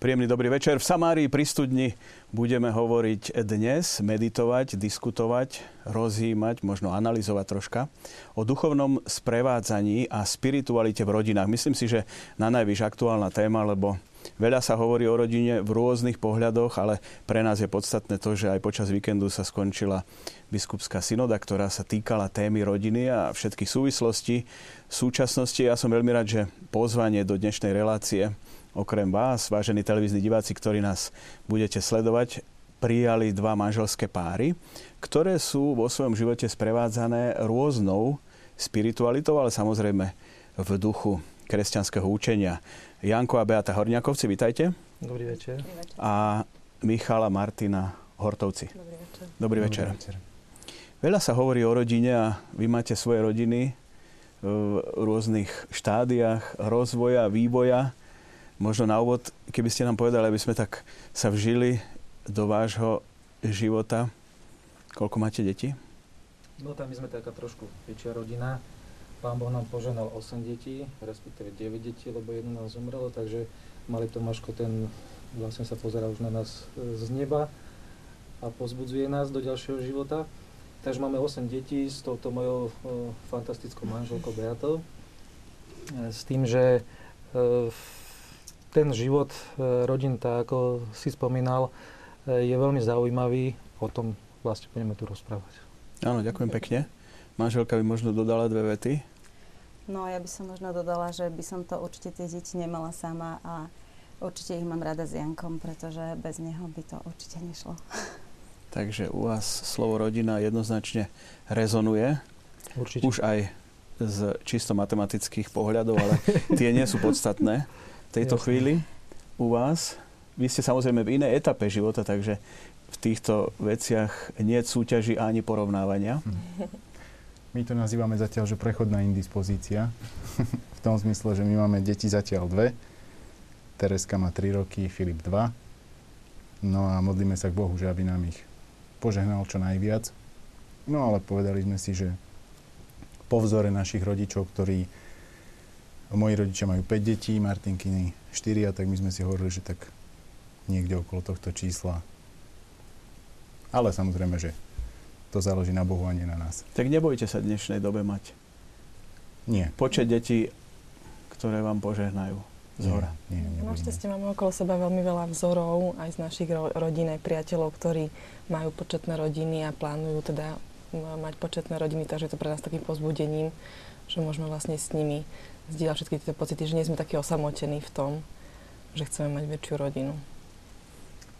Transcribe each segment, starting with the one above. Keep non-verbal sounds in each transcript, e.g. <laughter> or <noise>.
Príjemný dobrý večer. V Samárii pri studni budeme hovoriť dnes, meditovať, diskutovať, rozjímať, možno analyzovať troška o duchovnom sprevádzaní a spiritualite v rodinách. Myslím si, že na najvyš aktuálna téma, lebo Veľa sa hovorí o rodine v rôznych pohľadoch, ale pre nás je podstatné to, že aj počas víkendu sa skončila biskupská synoda, ktorá sa týkala témy rodiny a všetkých súvislostí. V súčasnosti ja som veľmi rád, že pozvanie do dnešnej relácie okrem vás, vážení televízni diváci, ktorí nás budete sledovať, prijali dva manželské páry, ktoré sú vo svojom živote sprevádzané rôznou spiritualitou, ale samozrejme v duchu kresťanského učenia. Janko a Beata Horniakovci, vitajte. Dobrý večer. A Michala Martina Hortovci. Dobrý večer. Dobrý večer. Dobrý večer. Veľa sa hovorí o rodine a vy máte svoje rodiny v rôznych štádiách rozvoja, vývoja. Možno na úvod, keby ste nám povedali, aby sme tak sa vžili do vášho života. Koľko máte detí? No tam my sme taká trošku väčšia rodina. Pán Boh nám poženal 8 detí, respektíve 9 detí, lebo jedno nás zomrelo, takže mali Tomáško ten vlastne sa pozera už na nás e, z neba a pozbudzuje nás do ďalšieho života. Takže máme 8 detí s touto mojou o, e, fantastickou manželkou Beatou. E, s tým, že e, ten život e, rodín, tak ako si spomínal, e, je veľmi zaujímavý. O tom vlastne budeme tu rozprávať. Áno, ďakujem pekne. Manželka by možno dodala dve vety. No ja by som možno dodala, že by som to určite tie deti nemala sama a určite ich mám rada s Jankom, pretože bez neho by to určite nešlo. <laughs> Takže u vás slovo rodina jednoznačne rezonuje. Určite. Už aj z čisto matematických pohľadov, ale tie nie sú podstatné <laughs> v tejto Jasne. chvíli u vás. Vy ste samozrejme v inej etape života, takže v týchto veciach nie súťaži ani porovnávania. My to nazývame zatiaľ, že prechodná indispozícia. <laughs> v tom zmysle, že my máme deti zatiaľ dve. Tereska má 3 roky, Filip 2. No a modlíme sa k Bohu, že aby nám ich požehnal čo najviac. No ale povedali sme si, že po vzore našich rodičov, ktorí moji rodičia majú 5 detí, Martinkiny 4, tak my sme si hovorili, že tak niekde okolo tohto čísla. Ale samozrejme, že to záleží na Bohu a nie na nás. Tak nebojte sa v dnešnej dobe mať Nie. počet detí, ktoré vám požehnajú z hora. Nie. Našťastie máme okolo seba veľmi veľa vzorov aj z našich ro- rodín, aj priateľov, ktorí majú početné rodiny a plánujú teda mať početné rodiny, takže je to pre nás takým pozbudením, že môžeme vlastne s nimi zdieľať všetky tieto pocity, že nie sme takí osamotení v tom, že chceme mať väčšiu rodinu.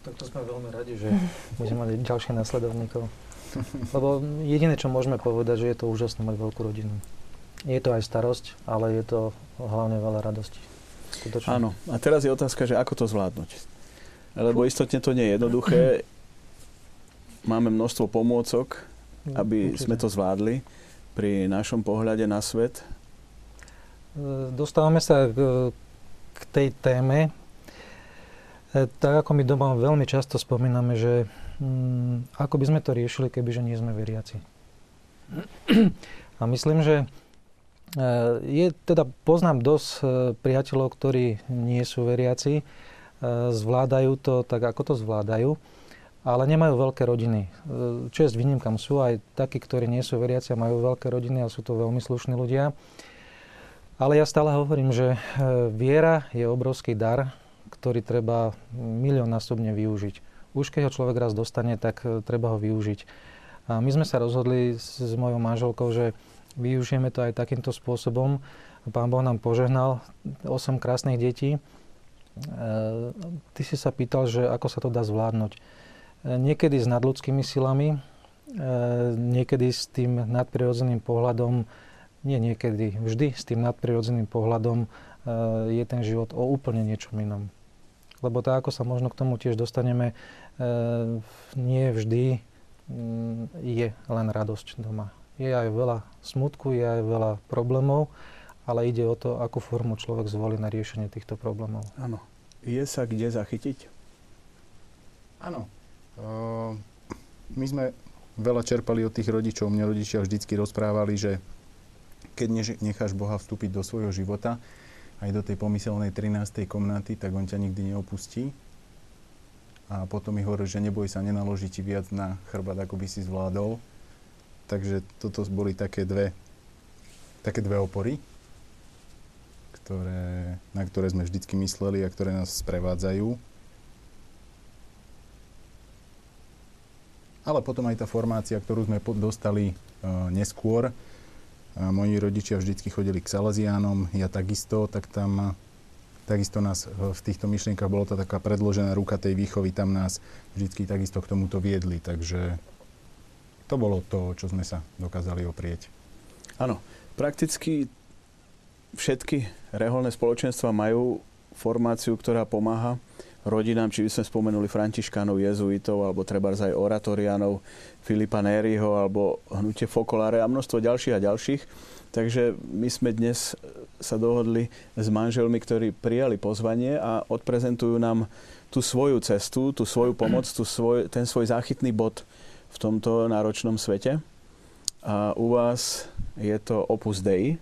Tak to sme veľmi radi, že <laughs> budeme mať ďalších následovníkov. <laughs> Lebo jediné, čo môžeme povedať, že je to úžasné mať veľkú rodinu. Je to aj starosť, ale je to hlavne veľa radosti. Skutočne. Áno. A teraz je otázka, že ako to zvládnuť. Lebo istotne to nie je jednoduché. <clears throat> Máme množstvo pomôcok, aby Určite. sme to zvládli pri našom pohľade na svet. E, Dostávame sa k, k tej téme. E, Tak ako my doma veľmi často spomíname, že mm, ako by sme to riešili, kebyže nie sme veriaci. A myslím, že e, je, teda poznám dosť priateľov, ktorí nie sú veriaci, zvládajú to tak, ako to zvládajú, ale nemajú veľké rodiny. E, Čest výnimkám sú aj takí, ktorí nie sú veriaci a majú veľké rodiny, ale sú to veľmi slušní ľudia. Ale ja stále hovorím, že e, viera je obrovský dar, ktorý treba miliónnásobne využiť. Už keď ho človek raz dostane, tak e, treba ho využiť. A my sme sa rozhodli s, mojou manželkou, že využijeme to aj takýmto spôsobom. Pán Boh nám požehnal 8 krásnych detí. E, ty si sa pýtal, že ako sa to dá zvládnuť. Niekedy s nadľudskými silami, niekedy s tým nadprirodzeným pohľadom, nie niekedy, vždy s tým nadprirodzeným pohľadom e, je ten život o úplne niečom inom. Lebo tak, ako sa možno k tomu tiež dostaneme, e, nie vždy mm, je len radosť doma. Je aj veľa smutku, je aj veľa problémov, ale ide o to, akú formu človek zvolí na riešenie týchto problémov. Áno. Je sa kde zachytiť? Áno. Uh, my sme veľa čerpali od tých rodičov. Mne rodičia vždycky rozprávali, že keď necháš Boha vstúpiť do svojho života aj do tej pomyselnej 13. komnaty, tak on ťa nikdy neopustí. A potom mi hovorí, že neboj sa, nenaloží ti viac na chrbát, ako by si zvládol. Takže toto boli také dve, také dve opory, ktoré, na ktoré sme vždycky mysleli a ktoré nás sprevádzajú. Ale potom aj tá formácia, ktorú sme dostali uh, neskôr, moji rodičia vždycky chodili k Salesiánom, ja takisto, tak tam takisto nás v týchto myšlienkach bolo to taká predložená ruka tej výchovy, tam nás vždycky takisto k tomuto viedli, takže to bolo to, čo sme sa dokázali oprieť. Áno, prakticky všetky reholné spoločenstva majú formáciu, ktorá pomáha rodinám, či by sme spomenuli Františkánov, jezuitov, alebo treba aj oratorianov, Filipa Nériho, alebo hnutie Fokolare a množstvo ďalších a ďalších. Takže my sme dnes sa dohodli s manželmi, ktorí prijali pozvanie a odprezentujú nám tú svoju cestu, tú svoju pomoc, tú svoj, ten svoj záchytný bod v tomto náročnom svete. A u vás je to Opus Dei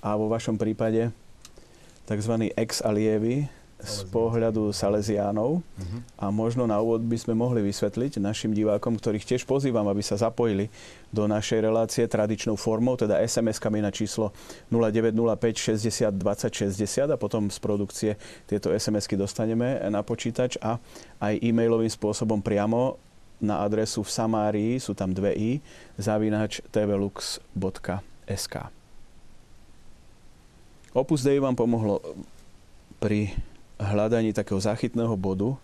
a vo vašom prípade tzv. ex alievi, z pohľadu Salesiánov. Uh-huh. A možno na úvod by sme mohli vysvetliť našim divákom, ktorých tiež pozývam, aby sa zapojili do našej relácie tradičnou formou, teda SMS-kami na číslo 0905 60 20 60 a potom z produkcie tieto SMS-ky dostaneme na počítač a aj e-mailovým spôsobom priamo na adresu v Samárii, sú tam dve i, zavinač tvlux.sk. Opus Dei vám pomohlo pri hľadaní takého záchytného bodu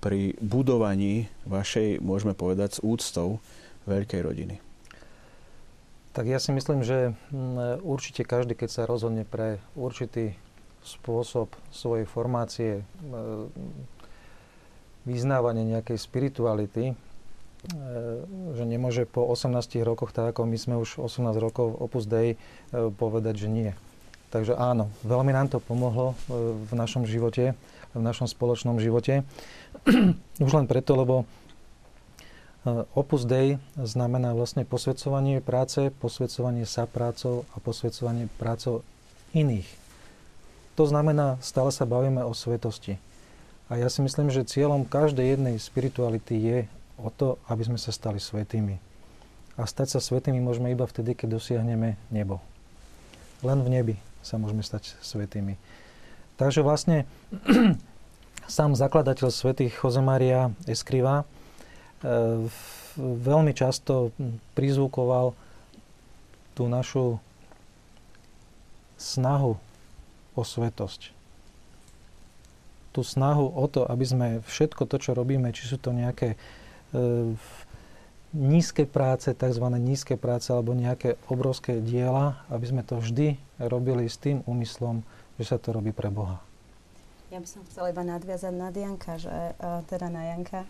pri budovaní vašej, môžeme povedať, s úctou veľkej rodiny? Tak ja si myslím, že mm, určite každý, keď sa rozhodne pre určitý spôsob svojej formácie, vyznávanie nejakej spirituality, že nemôže po 18 rokoch, tak ako my sme už 18 rokov Opus Dei, povedať, že nie. Takže áno, veľmi nám to pomohlo e, v našom živote, v našom spoločnom živote. <clears throat> Už len preto, lebo e, Opus Dei znamená vlastne posvedcovanie práce, posvedcovanie sa prácou a posvedcovanie prácou iných. To znamená, stále sa bavíme o svetosti. A ja si myslím, že cieľom každej jednej spirituality je o to, aby sme sa stali svetými. A stať sa svetými môžeme iba vtedy, keď dosiahneme nebo. Len v nebi sa môžeme stať svetými. Takže vlastne <clears throat> sám zakladateľ svätých Josemaria Escriva e, veľmi často prizvukoval tú našu snahu o svetosť. Tú snahu o to, aby sme všetko to, čo robíme, či sú to nejaké e, nízke práce, tzv. nízke práce alebo nejaké obrovské diela, aby sme to vždy robili s tým úmyslom, že sa to robí pre Boha. Ja by som chcela iba nadviazať na Janka, že, e, teda na Janka,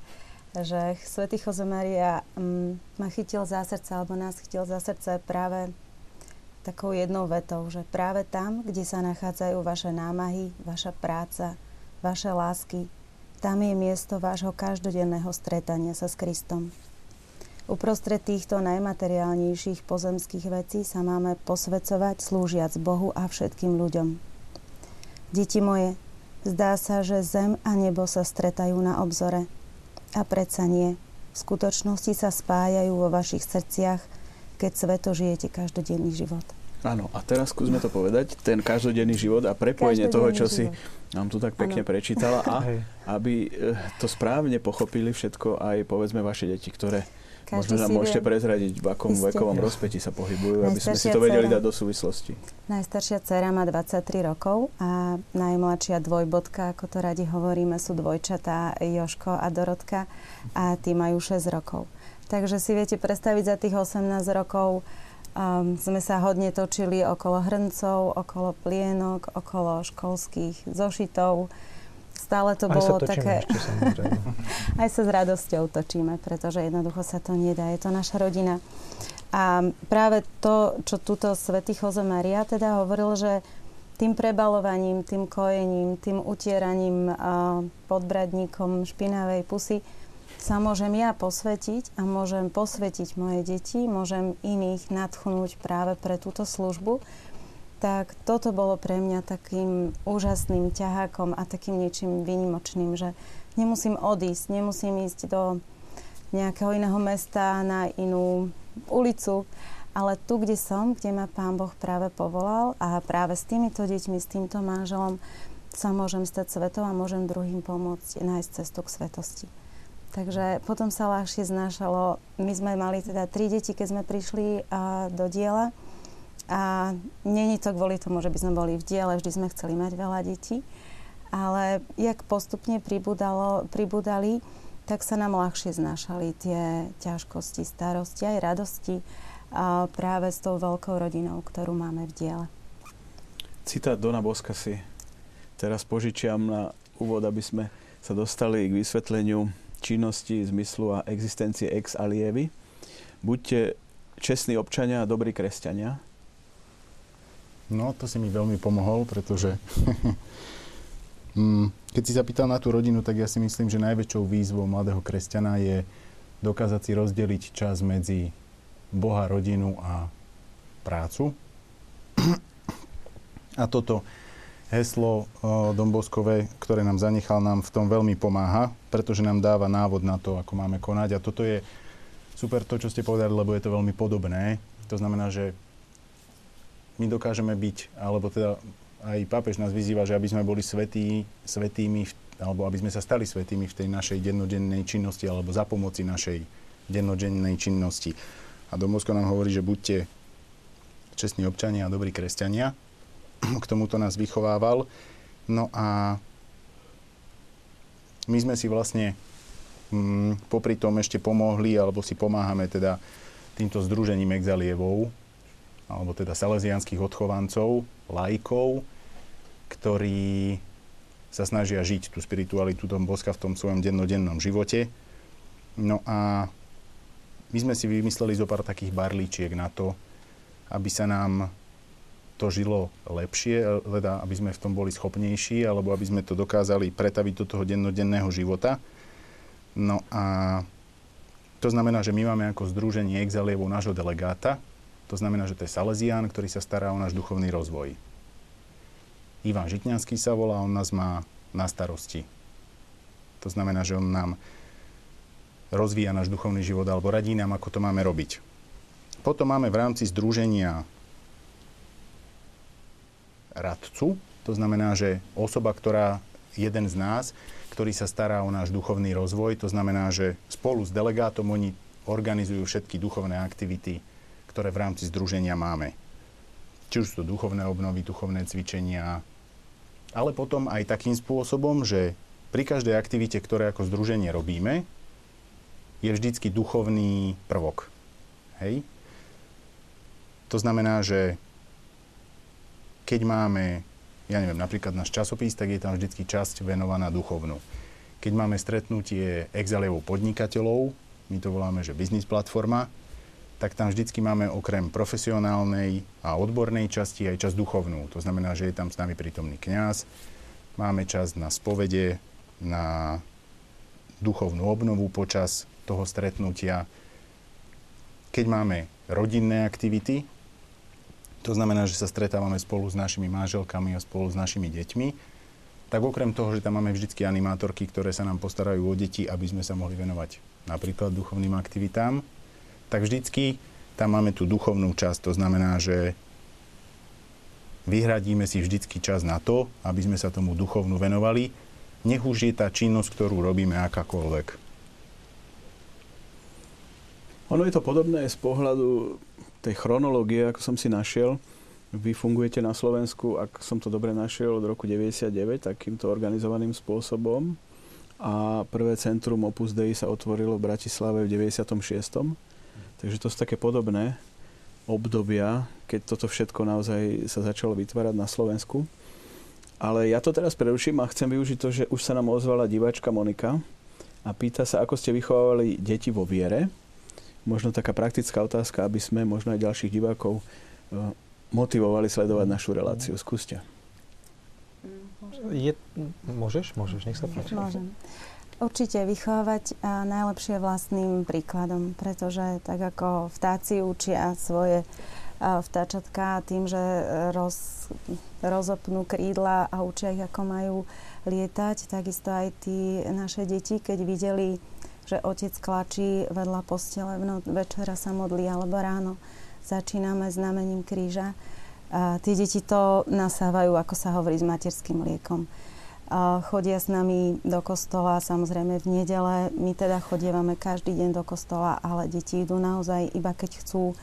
že svätý Jose Maria um, ma chytil za srdce, alebo nás chytil za srdce práve takou jednou vetou, že práve tam, kde sa nachádzajú vaše námahy, vaša práca, vaše lásky, tam je miesto vášho každodenného stretania sa s Kristom. Uprostred týchto najmateriálnejších pozemských vecí sa máme posvecovať slúžiac Bohu a všetkým ľuďom. Deti moje, zdá sa, že zem a nebo sa stretajú na obzore. A predsa nie. V skutočnosti sa spájajú vo vašich srdciach, keď sveto žijete každodenný život. Áno, a teraz skúsme to povedať, ten každodenný život a prepojenie toho, čo život. si nám tu tak pekne ano. prečítala a aby eh, to správne pochopili všetko aj povedzme vaše deti, ktoré každý Možno nám môžete prezradiť, v akom Isté. vekovom rozpeti sa pohybujú, aby sme si to vedeli dať do súvislosti. Najstaršia dcera má 23 rokov a najmladšia dvojbodka, ako to radi hovoríme, sú dvojčatá Joško a Dorotka a tí majú 6 rokov. Takže si viete predstaviť, za tých 18 rokov um, sme sa hodne točili okolo hrncov, okolo plienok, okolo školských zošitov, stále to aj bolo sa také... Ešte, <laughs> aj sa s radosťou točíme, pretože jednoducho sa to nedá. Je to naša rodina. A práve to, čo túto svätý Jose Maria teda hovoril, že tým prebalovaním, tým kojením, tým utieraním podbradníkom špinavej pusy sa môžem ja posvetiť a môžem posvetiť moje deti, môžem iných nadchnúť práve pre túto službu. Tak toto bolo pre mňa takým úžasným ťahákom a takým niečím výnimočným, že nemusím odísť, nemusím ísť do nejakého iného mesta, na inú ulicu, ale tu, kde som, kde ma Pán Boh práve povolal a práve s týmito deťmi, s týmto manželom sa môžem stať svetou a môžem druhým pomôcť nájsť cestu k svetosti. Takže potom sa ľahšie znášalo. My sme mali teda tri deti, keď sme prišli do diela. A není to kvôli tomu, že by sme boli v diele, vždy sme chceli mať veľa detí. Ale jak postupne pribudalo, pribudali, tak sa nám ľahšie znášali tie ťažkosti, starosti, aj radosti a práve s tou veľkou rodinou, ktorú máme v diele. Citát Dona Boska si teraz požičiam na úvod, aby sme sa dostali k vysvetleniu činnosti, zmyslu a existencie ex alievy. Buďte čestní občania a dobrí kresťania, No, to si mi veľmi pomohol, pretože <laughs> mm, keď si sa pýtal na tú rodinu, tak ja si myslím, že najväčšou výzvou mladého kresťana je dokázať si rozdeliť čas medzi Boha, rodinu a prácu. A toto heslo Domboskové, ktoré nám zanechal, nám v tom veľmi pomáha, pretože nám dáva návod na to, ako máme konať. A toto je super to, čo ste povedali, lebo je to veľmi podobné. To znamená, že my dokážeme byť, alebo teda aj pápež nás vyzýva, že aby sme boli svetí, svetými, alebo aby sme sa stali svetými v tej našej dennodennej činnosti, alebo za pomoci našej dennodennej činnosti. A Domovsko nám hovorí, že buďte čestní občania a dobrí kresťania. K tomuto nás vychovával. No a my sme si vlastne mm, popri tom ešte pomohli, alebo si pomáhame teda týmto združením exalievou, alebo teda salesianských odchovancov, laikov, ktorí sa snažia žiť tú spiritualitu tom boska v tom svojom dennodennom živote. No a my sme si vymysleli zo pár takých barlíčiek na to, aby sa nám to žilo lepšie, teda aby sme v tom boli schopnejší, alebo aby sme to dokázali pretaviť do toho dennodenného života. No a to znamená, že my máme ako združenie exalievov nášho delegáta, to znamená, že to je Salesián, ktorý sa stará o náš duchovný rozvoj. Ivan Žitňanský sa volá, on nás má na starosti. To znamená, že on nám rozvíja náš duchovný život alebo radí nám, ako to máme robiť. Potom máme v rámci združenia radcu, to znamená, že osoba, ktorá jeden z nás, ktorý sa stará o náš duchovný rozvoj, to znamená, že spolu s delegátom oni organizujú všetky duchovné aktivity ktoré v rámci združenia máme. Či už sú to duchovné obnovy, duchovné cvičenia, ale potom aj takým spôsobom, že pri každej aktivite, ktoré ako združenie robíme, je vždycky duchovný prvok. Hej? To znamená, že keď máme, ja neviem, napríklad náš časopis, tak je tam vždycky časť venovaná duchovnú. Keď máme stretnutie exalievov podnikateľov, my to voláme, že biznis platforma, tak tam vždycky máme okrem profesionálnej a odbornej časti aj časť duchovnú. To znamená, že je tam s nami prítomný kňaz, máme čas na spovede, na duchovnú obnovu počas toho stretnutia. Keď máme rodinné aktivity, to znamená, že sa stretávame spolu s našimi manželkami a spolu s našimi deťmi, tak okrem toho, že tam máme vždy animátorky, ktoré sa nám postarajú o deti, aby sme sa mohli venovať napríklad duchovným aktivitám, tak vždycky tam máme tú duchovnú časť. To znamená, že vyhradíme si vždycky čas na to, aby sme sa tomu duchovnú venovali, nech už je tá činnosť, ktorú robíme akákoľvek. Ono je to podobné z pohľadu tej chronológie, ako som si našiel. Vy fungujete na Slovensku, ak som to dobre našiel, od roku 99 takýmto organizovaným spôsobom. A prvé centrum Opus Dei sa otvorilo v Bratislave v 96. Takže to sú také podobné obdobia, keď toto všetko naozaj sa začalo vytvárať na Slovensku. Ale ja to teraz preruším a chcem využiť to, že už sa nám ozvala diváčka Monika a pýta sa, ako ste vychovávali deti vo viere. Možno taká praktická otázka, aby sme možno aj ďalších divákov eh, motivovali sledovať našu reláciu. Skúste. Je, môžeš? Môžeš, nech sa páči. Môžem. Určite vychovávať najlepšie vlastným príkladom, pretože tak ako vtáci učia svoje vtáčatka tým, že roz, rozopnú krídla a učia ich, ako majú lietať. Takisto aj tí naše deti, keď videli, že otec klačí vedľa postele, no, večera sa modlí alebo ráno začíname znamením kríža. A tie deti to nasávajú, ako sa hovorí, s materským liekom. Chodia s nami do kostola, samozrejme v nedele. My teda chodievame každý deň do kostola, ale deti idú naozaj iba keď chcú.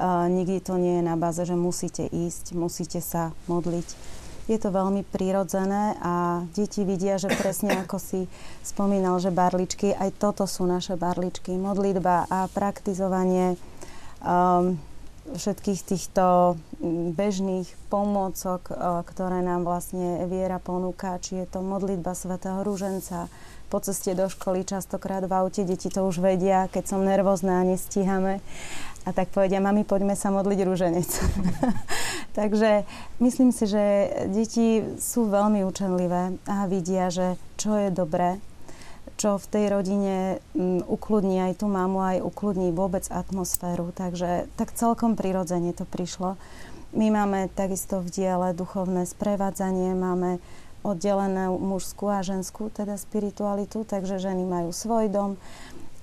Nikdy to nie je na báze, že musíte ísť, musíte sa modliť. Je to veľmi prirodzené a deti vidia, že presne ako si spomínal, že barličky, aj toto sú naše barličky. Modlitba a praktizovanie um, všetkých týchto bežných pomôcok, ktoré nám vlastne viera ponúka, či je to modlitba svätého Rúženca, po ceste do školy, častokrát v aute, deti to už vedia, keď som nervózna a nestíhame. A tak povedia, mami, poďme sa modliť rúženec. <laughs> Takže myslím si, že deti sú veľmi učenlivé a vidia, že čo je dobré čo v tej rodine um, ukludní aj tú mamu, aj ukludní vôbec atmosféru. Takže tak celkom prirodzene to prišlo. My máme takisto v diele duchovné sprevádzanie, máme oddelené mužskú a ženskú, teda spiritualitu, takže ženy majú svoj dom,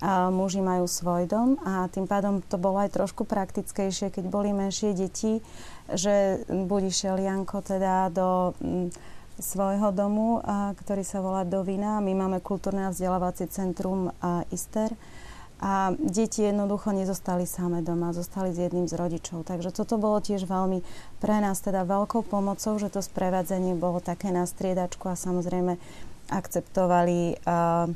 a muži majú svoj dom a tým pádom to bolo aj trošku praktickejšie, keď boli menšie deti, že buď išiel Janko teda do um, svojho domu, a, ktorý sa volá Dovina. My máme kultúrne a vzdelávacie centrum a ISTER. A deti jednoducho nezostali samé doma, zostali s jedným z rodičov. Takže toto bolo tiež veľmi pre nás teda veľkou pomocou, že to sprevádzanie bolo také na striedačku a samozrejme akceptovali a,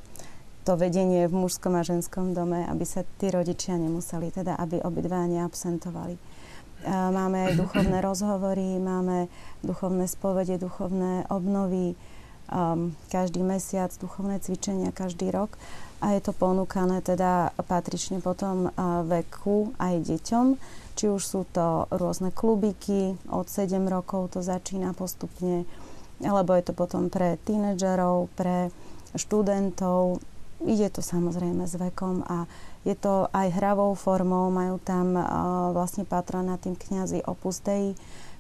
to vedenie v mužskom a ženskom dome, aby sa tí rodičia nemuseli, teda aby obidva neabsentovali. Máme aj duchovné rozhovory, máme duchovné spovede, duchovné obnovy, um, každý mesiac, duchovné cvičenia každý rok a je to ponúkané teda patrične potom uh, veku aj deťom. Či už sú to rôzne klubiky, od 7 rokov to začína postupne, alebo je to potom pre tínedžerov, pre študentov. Ide to samozrejme s vekom a je to aj hravou formou, majú tam uh, vlastne patrona tým kňazi Opus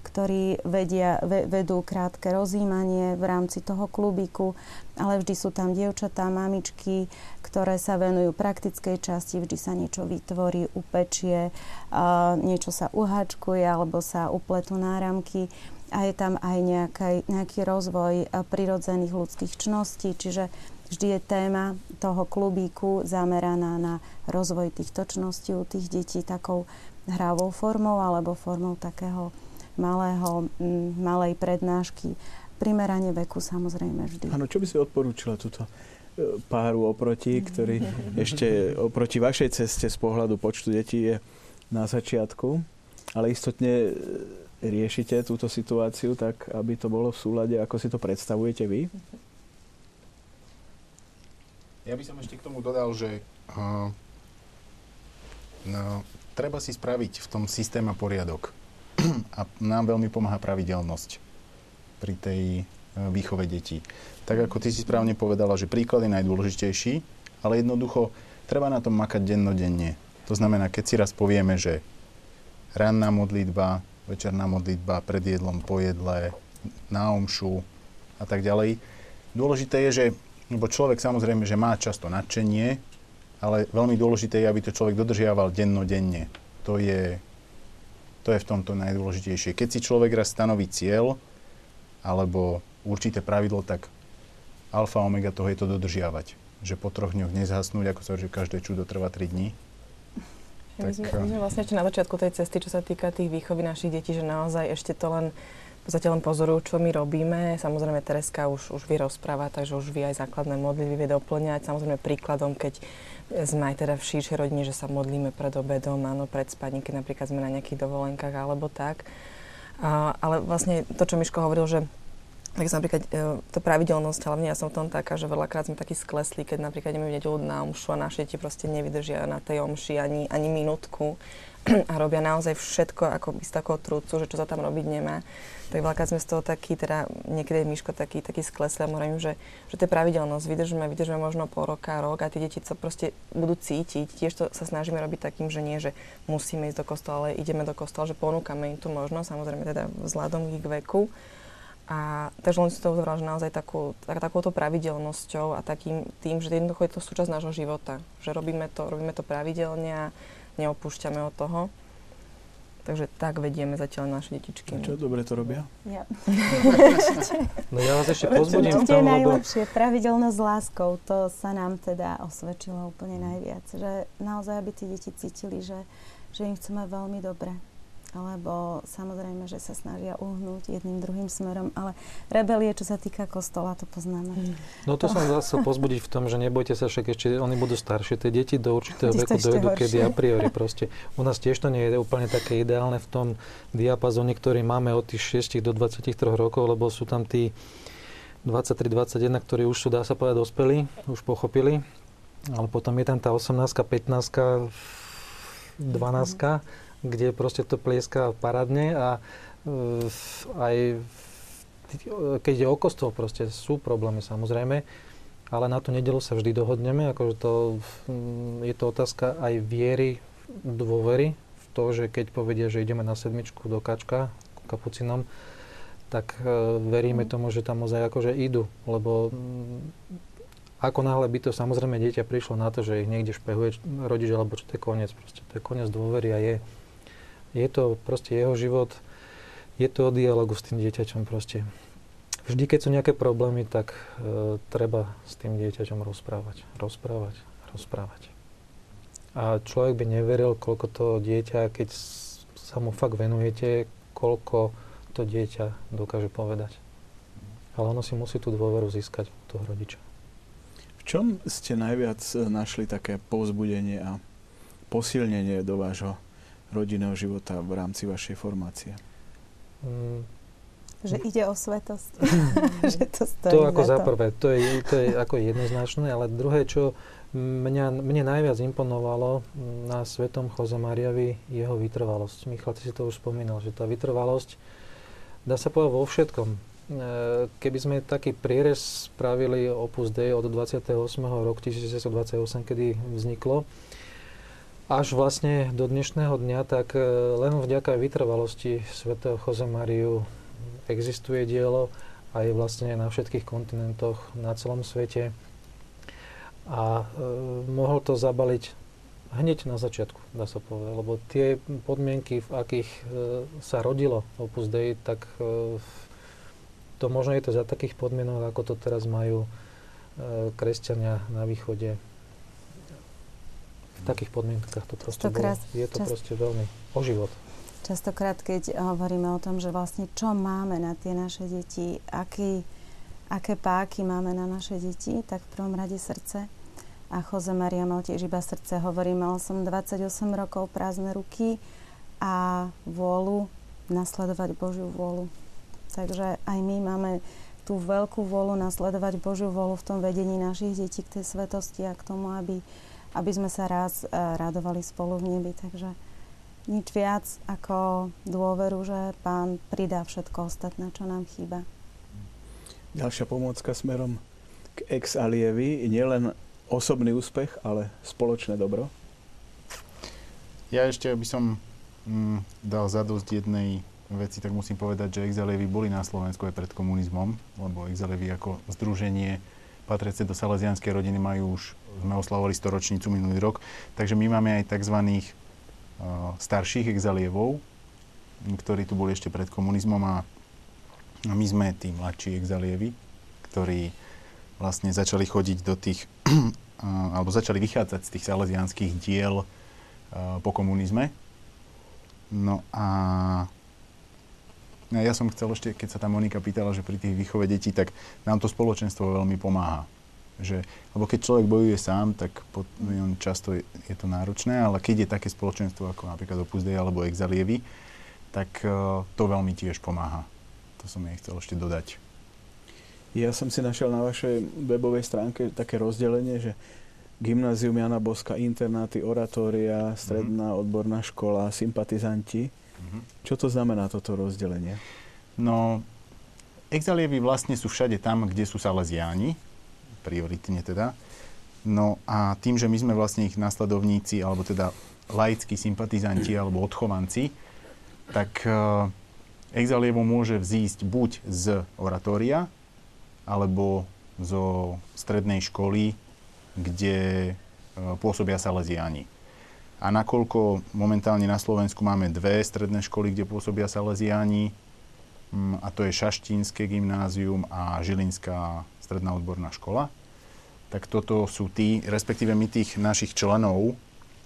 ktorí vedia, ve, vedú krátke rozímanie v rámci toho klubiku, ale vždy sú tam dievčatá, mamičky, ktoré sa venujú praktickej časti, vždy sa niečo vytvorí, upečie, uh, niečo sa uhačkuje alebo sa upletú náramky. A je tam aj nejaký, nejaký rozvoj prirodzených ľudských čností, čiže vždy je téma toho klubíku zameraná na rozvoj tých točností u tých detí takou hravou formou alebo formou takého malého, malej prednášky. Primerane veku samozrejme vždy. Áno, čo by si odporúčila túto e, páru oproti, ktorý <laughs> ešte oproti vašej ceste z pohľadu počtu detí je na začiatku, ale istotne e, riešite túto situáciu tak, aby to bolo v súlade, ako si to predstavujete vy? Ja by som ešte k tomu dodal, že uh, no, treba si spraviť v tom systéme poriadok. A nám veľmi pomáha pravidelnosť pri tej uh, výchove detí. Tak ako ty si správne povedala, že príklad je najdôležitejší, ale jednoducho treba na tom makať dennodenne. To znamená, keď si raz povieme, že ranná modlitba, večerná modlitba, pred jedlom, po jedle, na omšu a tak ďalej. Dôležité je, že lebo človek samozrejme, že má často nadšenie, ale veľmi dôležité je, aby to človek dodržiaval dennodenne. To je, to je v tomto najdôležitejšie. Keď si človek raz stanoví cieľ alebo určité pravidlo, tak alfa omega toho je to dodržiavať. Že po troch dňoch nezhasnúť, ako sa že každé čudo trvá 3 dní. My, tak, sme, my sme vlastne ešte na začiatku tej cesty, čo sa týka tých výchovy našich detí, že naozaj ešte to len podstate len pozorujú, čo my robíme. Samozrejme, Tereska už, už vie rozprávať, takže už vie aj základné modlitby, vie doplňať. Samozrejme, príkladom, keď sme aj teda v širšej rodine, že sa modlíme pred obedom, áno, pred spaním, keď napríklad sme na nejakých dovolenkách alebo tak. A, ale vlastne to, čo Miško hovoril, že tak napríklad e, to pravidelnosť, hlavne ja som v tom taká, že veľakrát sme takí sklesli, keď napríklad ideme v nedelu na omšu a naše deti proste nevydržia na tej omši ani, ani minútku <clears throat> a robia naozaj všetko ako z takého trúcu, že čo sa tam robiť nemá. Tak veľakrát sme z toho taký, teda niekedy je Miško taký, taký sklesli a hovorím, že, že to je pravidelnosť, vydržíme, vydržíme možno pol roka, rok a tie deti sa proste budú cítiť. Tiež to sa snažíme robiť takým, že nie, že musíme ísť do kostola, ale ideme do kostola, že ponúkame im tú možnosť, samozrejme teda vzhľadom k veku a takže len si to uzavrel, že naozaj takú, tak, takouto pravidelnosťou a takým tým, že jednoducho je to súčasť nášho života. Že robíme to, robíme to pravidelne a neopúšťame od toho. Takže tak vedieme zatiaľ naše detičky. Čo dobre to robia? Ja. <laughs> no ja vás ešte pozbudím v tom, lebo... najlepšie, pravidelnosť s láskou, to sa nám teda osvedčilo úplne najviac. Že naozaj, aby tí deti cítili, že, že im chceme veľmi dobre alebo samozrejme, že sa snažia uhnúť jedným druhým smerom, ale rebelie, čo sa týka kostola, to poznáme. Mm. No to som zase pozbudiť v tom, že nebojte sa však ešte, oni budú staršie, tie deti do určitého veku dojdu, kedy a priori proste. U nás tiež to nie je úplne také ideálne v tom diapazóne, ktorý máme od tých 6 do 23 rokov, lebo sú tam tí 23-21, ktorí už sú, dá sa povedať, dospelí, už pochopili. Ale potom je tam tá 18 15 12 kde proste to plieska paradne a uh, aj keď je o kostol, proste sú problémy samozrejme, ale na tú nedelu sa vždy dohodneme, akože to, mm, je to otázka aj viery, dôvery v to, že keď povedia, že ideme na sedmičku do Kačka, kapucinom, tak uh, veríme tomu, že tam ozaj akože idú, lebo mm, ako náhle by to samozrejme dieťa prišlo na to, že ich niekde špehuje rodič, alebo čo to je koniec, proste to je koniec dôvery a je je to proste jeho život, je to o dialogu s tým dieťaťom proste. Vždy, keď sú nejaké problémy, tak e, treba s tým dieťaťom rozprávať, rozprávať, rozprávať. A človek by neveril, koľko to dieťa, keď sa mu fakt venujete, koľko to dieťa dokáže povedať. Ale ono si musí tú dôveru získať od toho rodiča. V čom ste najviac e, našli také povzbudenie a posilnenie do vášho rodinného života v rámci vašej formácie? Mm. Že ide o svetosť. <laughs> že to stojí to ako za prvé, to je, to je ako jednoznačné, ale druhé, čo mňa, mne najviac imponovalo na svetom Jose Mariavi, jeho vytrvalosť. Michal, ty si to už spomínal, že tá vytrvalosť dá sa povedať vo všetkom. E, keby sme taký prierez spravili Opus Dei od 28. roku 1928, kedy vzniklo, až vlastne do dnešného dňa, tak e, len vďaka vytrvalosti svätého Jose Mariu existuje dielo a je vlastne na všetkých kontinentoch na celom svete. A e, mohol to zabaliť hneď na začiatku, dá sa povedať, lebo tie podmienky, v akých e, sa rodilo Opus Dei, tak e, to možno je to za takých podmienok, ako to teraz majú e, kresťania na východe takých podmienkach to proste bolo. Je to čas... proste veľmi o život. Častokrát, keď hovoríme o tom, že vlastne čo máme na tie naše deti, aký, aké páky máme na naše deti, tak v prvom rade srdce. A Jose Maria mal tiež iba srdce. Hovorí, mal som 28 rokov prázdne ruky a vôľu nasledovať Božiu vôľu. Takže aj my máme tú veľkú vôľu nasledovať Božiu vôľu v tom vedení našich detí k tej svetosti a k tomu, aby aby sme sa raz uh, radovali spolu v nebi. Takže nič viac ako dôveru, že Pán pridá všetko ostatné, čo nám chýba. Ďalšia pomôcka smerom k ex alievi, nielen osobný úspech, ale spoločné dobro? Ja ešte by som mm, dal zadosť jednej veci, tak musím povedať, že exalievi boli na Slovensku aj pred komunizmom, lebo exalievi ako združenie patriace do salesianskej rodiny majú už, sme oslavovali storočnicu minulý rok, takže my máme aj tzv. Uh, starších exalievov, ktorí tu boli ešte pred komunizmom a my sme tí mladší exalievi, ktorí vlastne začali chodiť do tých, <clears throat> alebo začali vychádzať z tých salesianských diel uh, po komunizme. No a ja som chcel ešte, keď sa tá Monika pýtala, že pri tých výchove detí, tak nám to spoločenstvo veľmi pomáha. Že, lebo keď človek bojuje sám, tak pod, no, často je, je to náročné, ale keď je také spoločenstvo ako napríklad Opus Dei alebo Exalievy, tak uh, to veľmi tiež pomáha. To som jej chcel ešte dodať. Ja som si našiel na vašej webovej stránke také rozdelenie, že Gymnázium Jana Boska, internáty, oratória, stredná mm-hmm. odborná škola, sympatizanti. Mm-hmm. Čo to znamená toto rozdelenie? No, exalievy vlastne sú všade tam, kde sú saleziáni, prioritne teda. No a tým, že my sme vlastne ich následovníci, alebo teda laickí sympatizanti <clears throat> alebo odchovanci, tak uh, exalievo môže vzísť buď z oratória, alebo zo strednej školy, kde e, pôsobia Salesiáni. A nakoľko momentálne na Slovensku máme dve stredné školy, kde pôsobia Salesiáni, mm, a to je Šaštínske gymnázium a Žilinská stredná odborná škola, tak toto sú tí, respektíve my tých našich členov,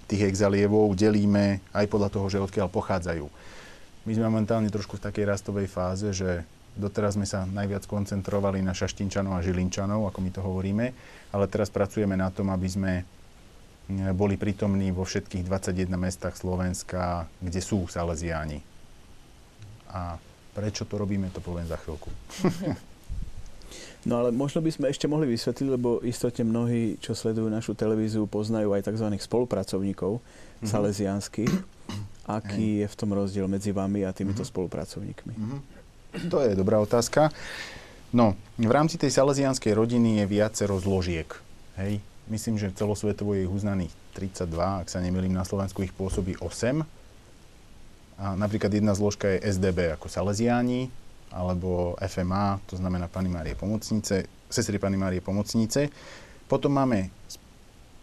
tých exalievov, delíme aj podľa toho, že odkiaľ pochádzajú. My sme momentálne trošku v takej rastovej fáze, že Doteraz sme sa najviac koncentrovali na Šaštinčanov a Žilinčanov, ako my to hovoríme, ale teraz pracujeme na tom, aby sme boli prítomní vo všetkých 21 mestách Slovenska, kde sú Salesiáni. A prečo to robíme, to poviem za chvíľku. <laughs> No ale možno by sme ešte mohli vysvetliť, lebo istotne mnohí, čo sledujú našu televíziu, poznajú aj tzv. spolupracovníkov mm-hmm. salesianských. <clears throat> Aký Hej. je v tom rozdiel medzi vami a týmito mm-hmm. spolupracovníkmi? Mm-hmm. To je dobrá otázka. No, v rámci tej salesianskej rodiny je viacero zložiek. Hej. Myslím, že celosvetovo je ich uznaných 32, ak sa nemýlim, na Slovensku ich pôsobí 8. A napríklad jedna zložka je SDB ako Salesiáni, alebo FMA, to znamená Pany Márie Pomocnice, sestry Pany Márie Pomocnice. Potom máme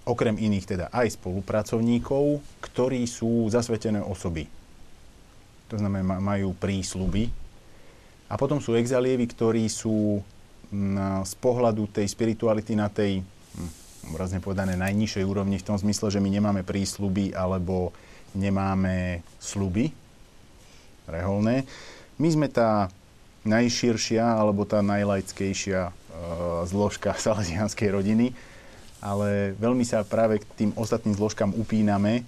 okrem iných teda aj spolupracovníkov, ktorí sú zasvetené osoby. To znamená, majú prísľuby a potom sú exalievi, ktorí sú na, z pohľadu tej spirituality na tej, obrazne povedané, najnižšej úrovni v tom zmysle, že my nemáme prísľuby alebo nemáme sluby reholné. My sme tá najširšia alebo tá najlaickejšia e, zložka <laughs> salesianskej rodiny, ale veľmi sa práve k tým ostatným zložkám upíname e,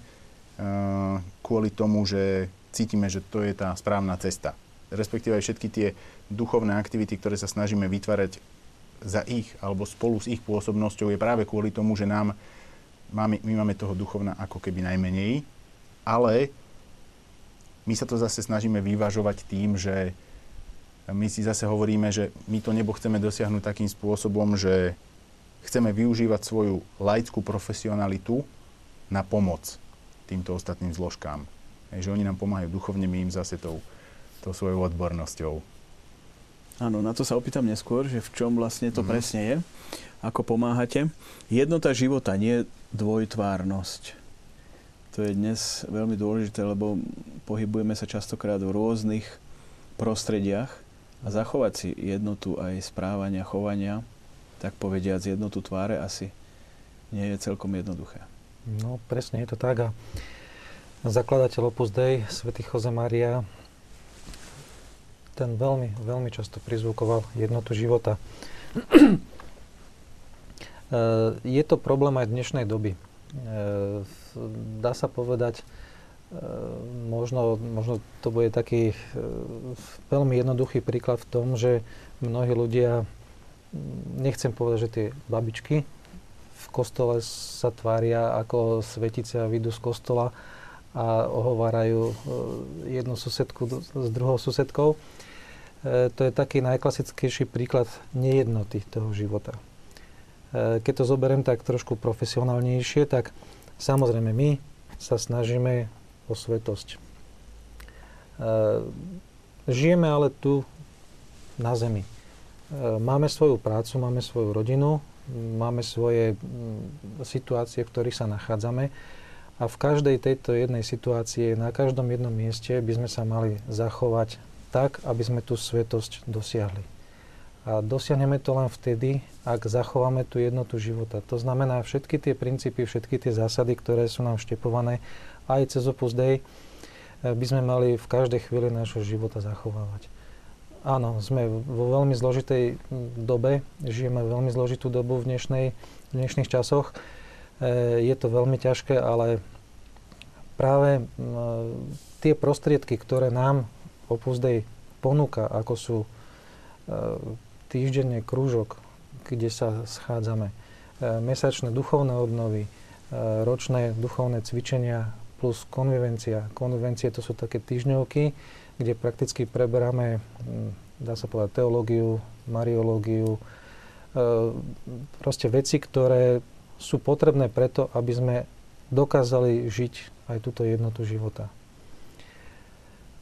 kvôli tomu, že cítime, že to je tá správna cesta respektíve aj všetky tie duchovné aktivity, ktoré sa snažíme vytvárať za ich alebo spolu s ich pôsobnosťou je práve kvôli tomu, že nám máme, my máme toho duchovna ako keby najmenej, ale my sa to zase snažíme vyvažovať tým, že my si zase hovoríme, že my to nebo chceme dosiahnuť takým spôsobom, že chceme využívať svoju laickú profesionalitu na pomoc týmto ostatným zložkám. že oni nám pomáhajú duchovne, my im zase tou tou svojou odbornosťou. Áno, na to sa opýtam neskôr, že v čom vlastne to mm. presne je, ako pomáhate. Jednota života, nie dvojtvárnosť. To je dnes veľmi dôležité, lebo pohybujeme sa častokrát v rôznych prostrediach a zachovať si jednotu aj správania, chovania, tak povediať jednotu tváre asi nie je celkom jednoduché. No, presne je to tak. A zakladateľ Opus Dei, svätý Jose Maria, ten veľmi, veľmi často prizvukoval jednotu života. Eh, je to problém aj dnešnej doby. Eh, dá sa povedať, eh, možno, možno to bude taký veľmi jednoduchý príklad v tom, že mnohí ľudia, nechcem povedať, že tie babičky v kostole sa tvária ako svetice a vyjdú z kostola a ohovárajú jednu susedku s druhou susedkou E, to je taký najklasickejší príklad nejednoty toho života. E, keď to zoberiem tak trošku profesionálnejšie, tak samozrejme my sa snažíme o svetosť. E, žijeme ale tu na zemi. Máme svoju prácu, máme svoju rodinu, máme svoje situácie, v ktorých sa nachádzame a v každej tejto jednej situácii, na každom jednom mieste by sme sa mali zachovať tak, aby sme tú svetosť dosiahli. A dosiahneme to len vtedy, ak zachováme tú jednotu života. To znamená, všetky tie princípy, všetky tie zásady, ktoré sú nám štepované aj cez Opus Dei, eh, by sme mali v každej chvíli nášho života zachovávať. Áno, sme vo veľmi zložitej dobe, žijeme veľmi zložitú dobu v, dnešnej, v dnešných časoch. Eh, je to veľmi ťažké, ale práve tie prostriedky, ktoré nám Opus Dei ponúka, ako sú e, týždenne krúžok, kde sa schádzame, mesačné duchovné obnovy, ročné duchovné cvičenia plus konvivencia. Konvivencie to sú také týždňovky, kde prakticky preberáme, dá sa povedať, teológiu, mariológiu, proste veci, ktoré sú potrebné preto, aby sme dokázali žiť aj túto jednotu života.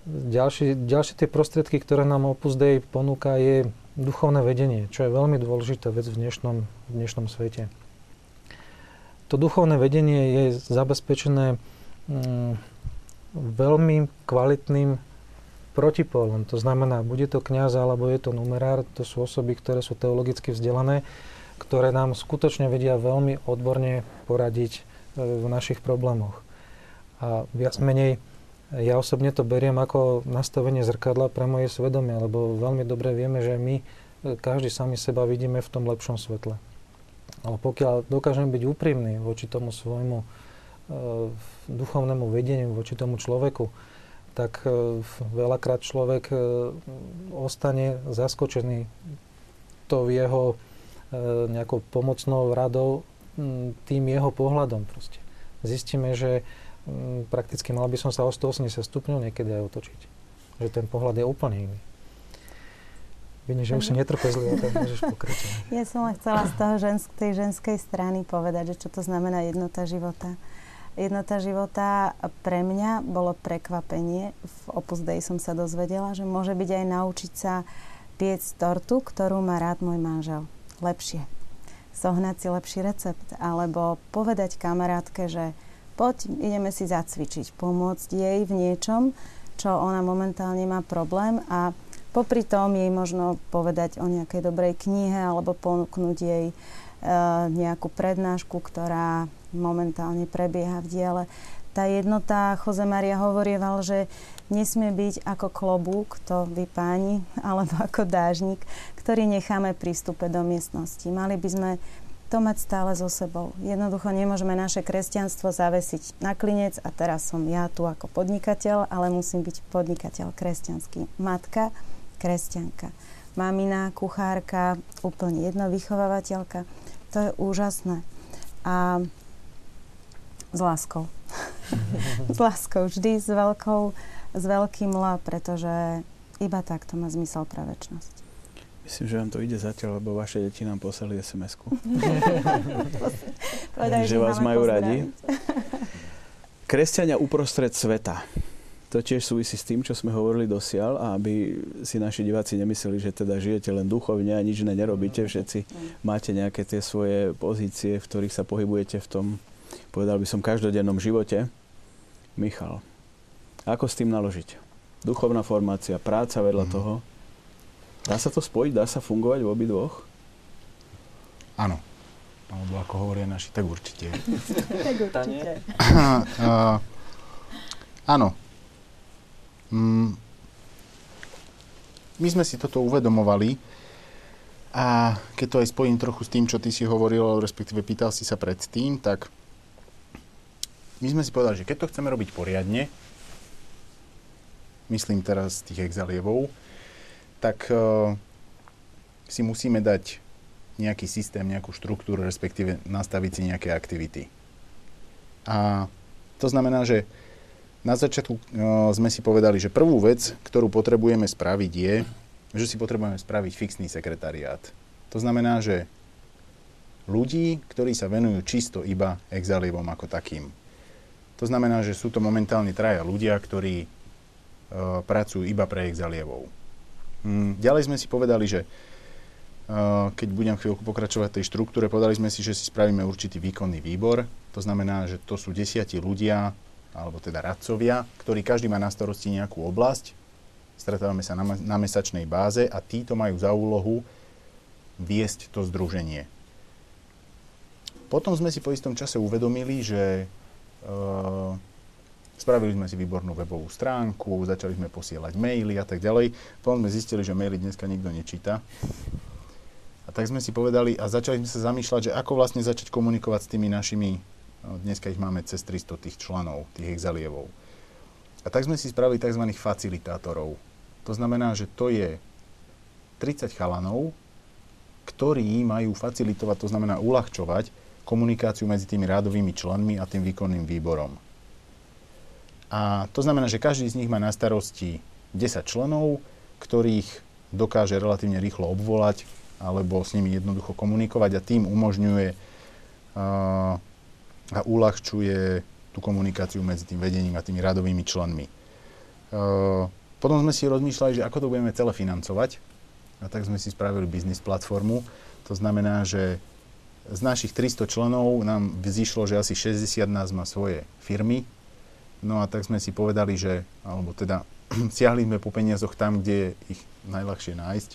Ďalšie, ďalšie tie prostriedky, ktoré nám Opus Dei ponúka, je duchovné vedenie, čo je veľmi dôležitá vec v dnešnom, v dnešnom svete. To duchovné vedenie je zabezpečené mm, veľmi kvalitným protipólom. To znamená, bude to kňaz alebo je to numerár, to sú osoby, ktoré sú teologicky vzdelané, ktoré nám skutočne vedia veľmi odborne poradiť e, v našich problémoch. A viac menej ja osobne to beriem ako nastavenie zrkadla pre moje svedomie, lebo veľmi dobre vieme, že my e, každý sami seba vidíme v tom lepšom svetle. Ale pokiaľ dokážem byť úprimný voči tomu svojmu e, duchovnému vedeniu, voči tomu človeku, tak e, veľakrát človek e, ostane zaskočený to jeho e, nejakou pomocnou radou tým jeho pohľadom proste. Zistíme, že Mm, prakticky mal by som sa o 180 stupňov niekedy aj otočiť. Že ten pohľad je úplne iný. Vidím, že už si netrpezlivá, tak <laughs> môžeš pokračovať. Ja som len chcela z toho žensk- tej ženskej strany povedať, že čo to znamená jednota života. Jednota života pre mňa bolo prekvapenie. V Opus Dei som sa dozvedela, že môže byť aj naučiť sa piec tortu, ktorú má rád môj manžel. Lepšie. Zohnať si lepší recept. Alebo povedať kamarátke, že poď, ideme si zacvičiť, pomôcť jej v niečom, čo ona momentálne má problém a popri tom jej možno povedať o nejakej dobrej knihe alebo ponúknuť jej e, nejakú prednášku, ktorá momentálne prebieha v diele. Tá jednota, Jose Maria hovorieval, že nesmie byť ako klobúk, to vy páni, <laughs> alebo ako dážnik, ktorý necháme prístupe do miestnosti. Mali by sme to mať stále so sebou. Jednoducho nemôžeme naše kresťanstvo zavesiť na klinec a teraz som ja tu ako podnikateľ, ale musím byť podnikateľ kresťanský. Matka, kresťanka. Mamina, kuchárka, úplne jedno, vychovávateľka. To je úžasné. A s láskou. <laughs> s láskou, vždy s veľkou, s veľkým la, pretože iba takto má zmysel pre väčnosť. Myslím, že vám to ide zatiaľ, lebo vaše deti nám poslali SMS-ku. <laughs> Povedali, že vás majú radi. Kresťania uprostred sveta. To tiež súvisí s tým, čo sme hovorili dosiaľ a aby si naši diváci nemysleli, že teda žijete len duchovne a nič ne nerobíte. Všetci máte nejaké tie svoje pozície, v ktorých sa pohybujete v tom, povedal by som, každodennom živote. Michal, ako s tým naložiť? Duchovná formácia, práca vedľa mm. toho, Dá sa to spojiť? Dá sa fungovať v obidvoch? Áno. Alebo ako hovoria naši, tak určite. <laughs> tak určite. uh, <laughs> áno. Mm, my sme si toto uvedomovali a keď to aj spojím trochu s tým, čo ty si hovoril, respektíve pýtal si sa predtým, tak my sme si povedali, že keď to chceme robiť poriadne, myslím teraz tých exalievov, tak uh, si musíme dať nejaký systém, nejakú štruktúru, respektíve nastaviť si nejaké aktivity. A to znamená, že na začiatku uh, sme si povedali, že prvú vec, ktorú potrebujeme spraviť je, že si potrebujeme spraviť fixný sekretariát. To znamená, že ľudí, ktorí sa venujú čisto iba exalievom ako takým. To znamená, že sú to momentálne traja ľudia, ktorí uh, pracujú iba pre exalievov. Mm, ďalej sme si povedali, že uh, keď budem chvíľku pokračovať v tej štruktúre, povedali sme si, že si spravíme určitý výkonný výbor. To znamená, že to sú desiatí ľudia, alebo teda radcovia, ktorí každý má na starosti nejakú oblasť. Stretávame sa na, na mesačnej báze a títo majú za úlohu viesť to združenie. Potom sme si po istom čase uvedomili, že uh, Spravili sme si výbornú webovú stránku, začali sme posielať maily a tak ďalej. Potom sme zistili, že maily dneska nikto nečíta. A tak sme si povedali a začali sme sa zamýšľať, že ako vlastne začať komunikovať s tými našimi, no, dneska ich máme cez 300 tých členov, tých exalievov. A tak sme si spravili tzv. facilitátorov. To znamená, že to je 30 chalanov, ktorí majú facilitovať, to znamená uľahčovať komunikáciu medzi tými rádovými členmi a tým výkonným výborom. A to znamená, že každý z nich má na starosti 10 členov, ktorých dokáže relatívne rýchlo obvolať alebo s nimi jednoducho komunikovať a tým umožňuje a, a uľahčuje tú komunikáciu medzi tým vedením a tými radovými členmi. E, potom sme si rozmýšľali, že ako to budeme celé financovať a tak sme si spravili biznis platformu. To znamená, že z našich 300 členov nám vzýšlo, že asi 60 nás má svoje firmy. No a tak sme si povedali, že, alebo teda <clears throat> siahli sme po peniazoch tam, kde je ich najľahšie nájsť.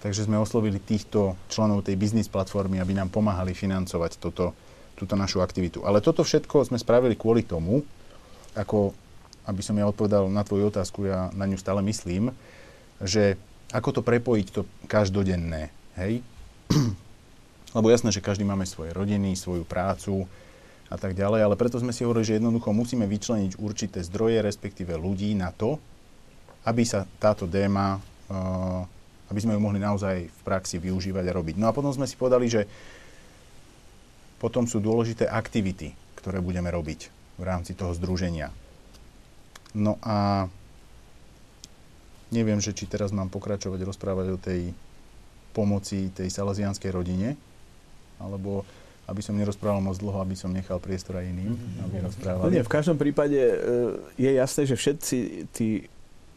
Takže sme oslovili týchto členov tej biznis platformy, aby nám pomáhali financovať toto, túto našu aktivitu. Ale toto všetko sme spravili kvôli tomu, ako, aby som ja odpovedal na tvoju otázku, ja na ňu stále myslím, že ako to prepojiť to každodenné, hej? <clears throat> Lebo jasné, že každý máme svoje rodiny, svoju prácu a tak ďalej, ale preto sme si hovorili, že jednoducho musíme vyčleniť určité zdroje, respektíve ľudí na to, aby sa táto déma, uh, aby sme ju mohli naozaj v praxi využívať a robiť. No a potom sme si povedali, že potom sú dôležité aktivity, ktoré budeme robiť v rámci toho združenia. No a neviem, že či teraz mám pokračovať rozprávať o tej pomoci tej salesianskej rodine, alebo aby som nerozprával moc dlho, aby som nechal priestor aj iným, aby rozprávali. No nie, v každom prípade e, je jasné, že všetci tí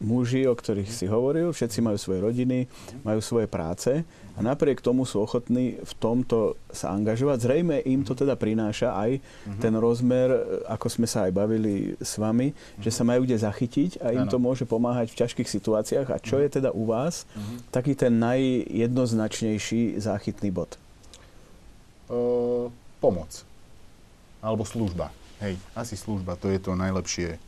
muži, o ktorých si hovoril, všetci majú svoje rodiny, majú svoje práce a napriek tomu sú ochotní v tomto sa angažovať. Zrejme im to teda prináša aj uh-huh. ten rozmer, ako sme sa aj bavili s vami, že sa majú kde zachytiť a im to môže pomáhať v ťažkých situáciách. A čo uh-huh. je teda u vás taký ten najjednoznačnejší záchytný bod? Uh, pomoc. Alebo služba. Hej, asi služba, to je to najlepšie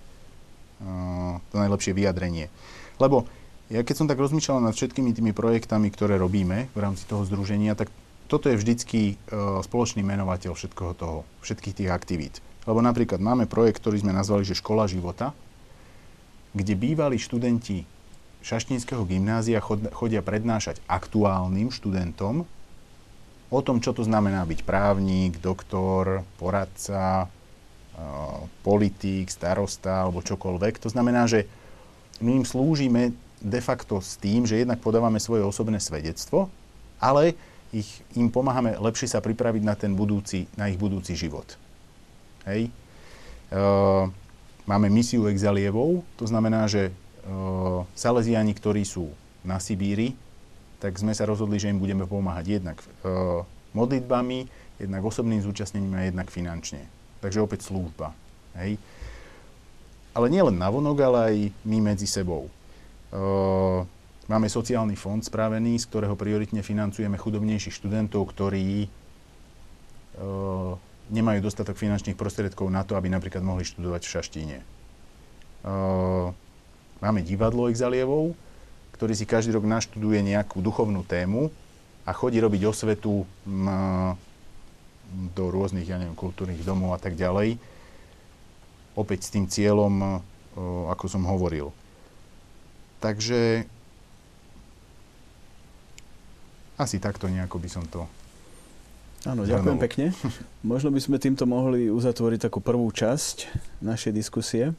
to najlepšie vyjadrenie. Lebo ja keď som tak rozmýšľal nad všetkými tými projektami, ktoré robíme v rámci toho združenia, tak toto je vždycky uh, spoločný menovateľ všetkoho toho, všetkých tých aktivít. Lebo napríklad máme projekt, ktorý sme nazvali, že Škola života, kde bývalí študenti Šaštinského gymnázia chodia prednášať aktuálnym študentom o tom, čo to znamená byť právnik, doktor, poradca, politík, starosta alebo čokoľvek. To znamená, že my im slúžime de facto s tým, že jednak podávame svoje osobné svedectvo, ale ich, im pomáhame lepšie sa pripraviť na ten budúci, na ich budúci život. Hej. E, máme misiu exalievov, to znamená, že e, Salesiani, ktorí sú na Sibíri, tak sme sa rozhodli, že im budeme pomáhať jednak e, modlitbami, jednak osobným zúčastnením a jednak finančne. Takže opäť služba. Hej. Ale nie len navonok, ale aj my medzi sebou. Uh, máme sociálny fond spravený, z ktorého prioritne financujeme chudobnejších študentov, ktorí uh, nemajú dostatok finančných prostriedkov na to, aby napríklad mohli študovať v Šaštíne. Uh, máme divadlo Exalievov, ktorý si každý rok naštuduje nejakú duchovnú tému a chodí robiť osvetu m, do rôznych, ja neviem, kultúrnych domov a tak ďalej. Opäť s tým cieľom, ako som hovoril. Takže asi takto nejako by som to Áno, ďakujem pekne. <laughs> Možno by sme týmto mohli uzatvoriť takú prvú časť našej diskusie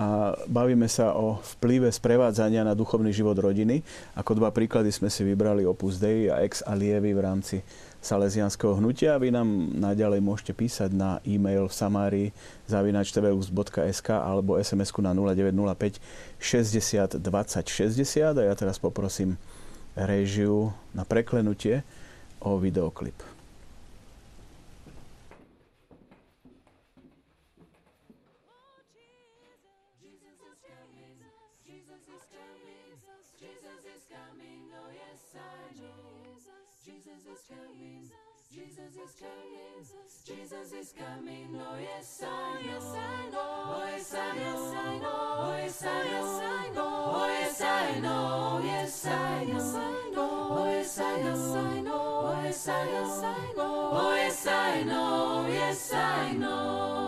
a bavíme sa o vplyve sprevádzania na duchovný život rodiny. Ako dva príklady sme si vybrali Opus Dei a Ex Alievi v rámci salesianského hnutia. Vy nám naďalej môžete písať na e-mail v samári zavinačtvus.sk alebo SMS-ku na 0905 60 20 60 a ja teraz poprosím režiu na preklenutie o videoklip. Yes, I know. Oh yes, I know. Oh yes, I know. Oh yes, I know. Yes, I know. Oh yes, I know. Oh yes, I know. Oh yes, I know. Yes, I know.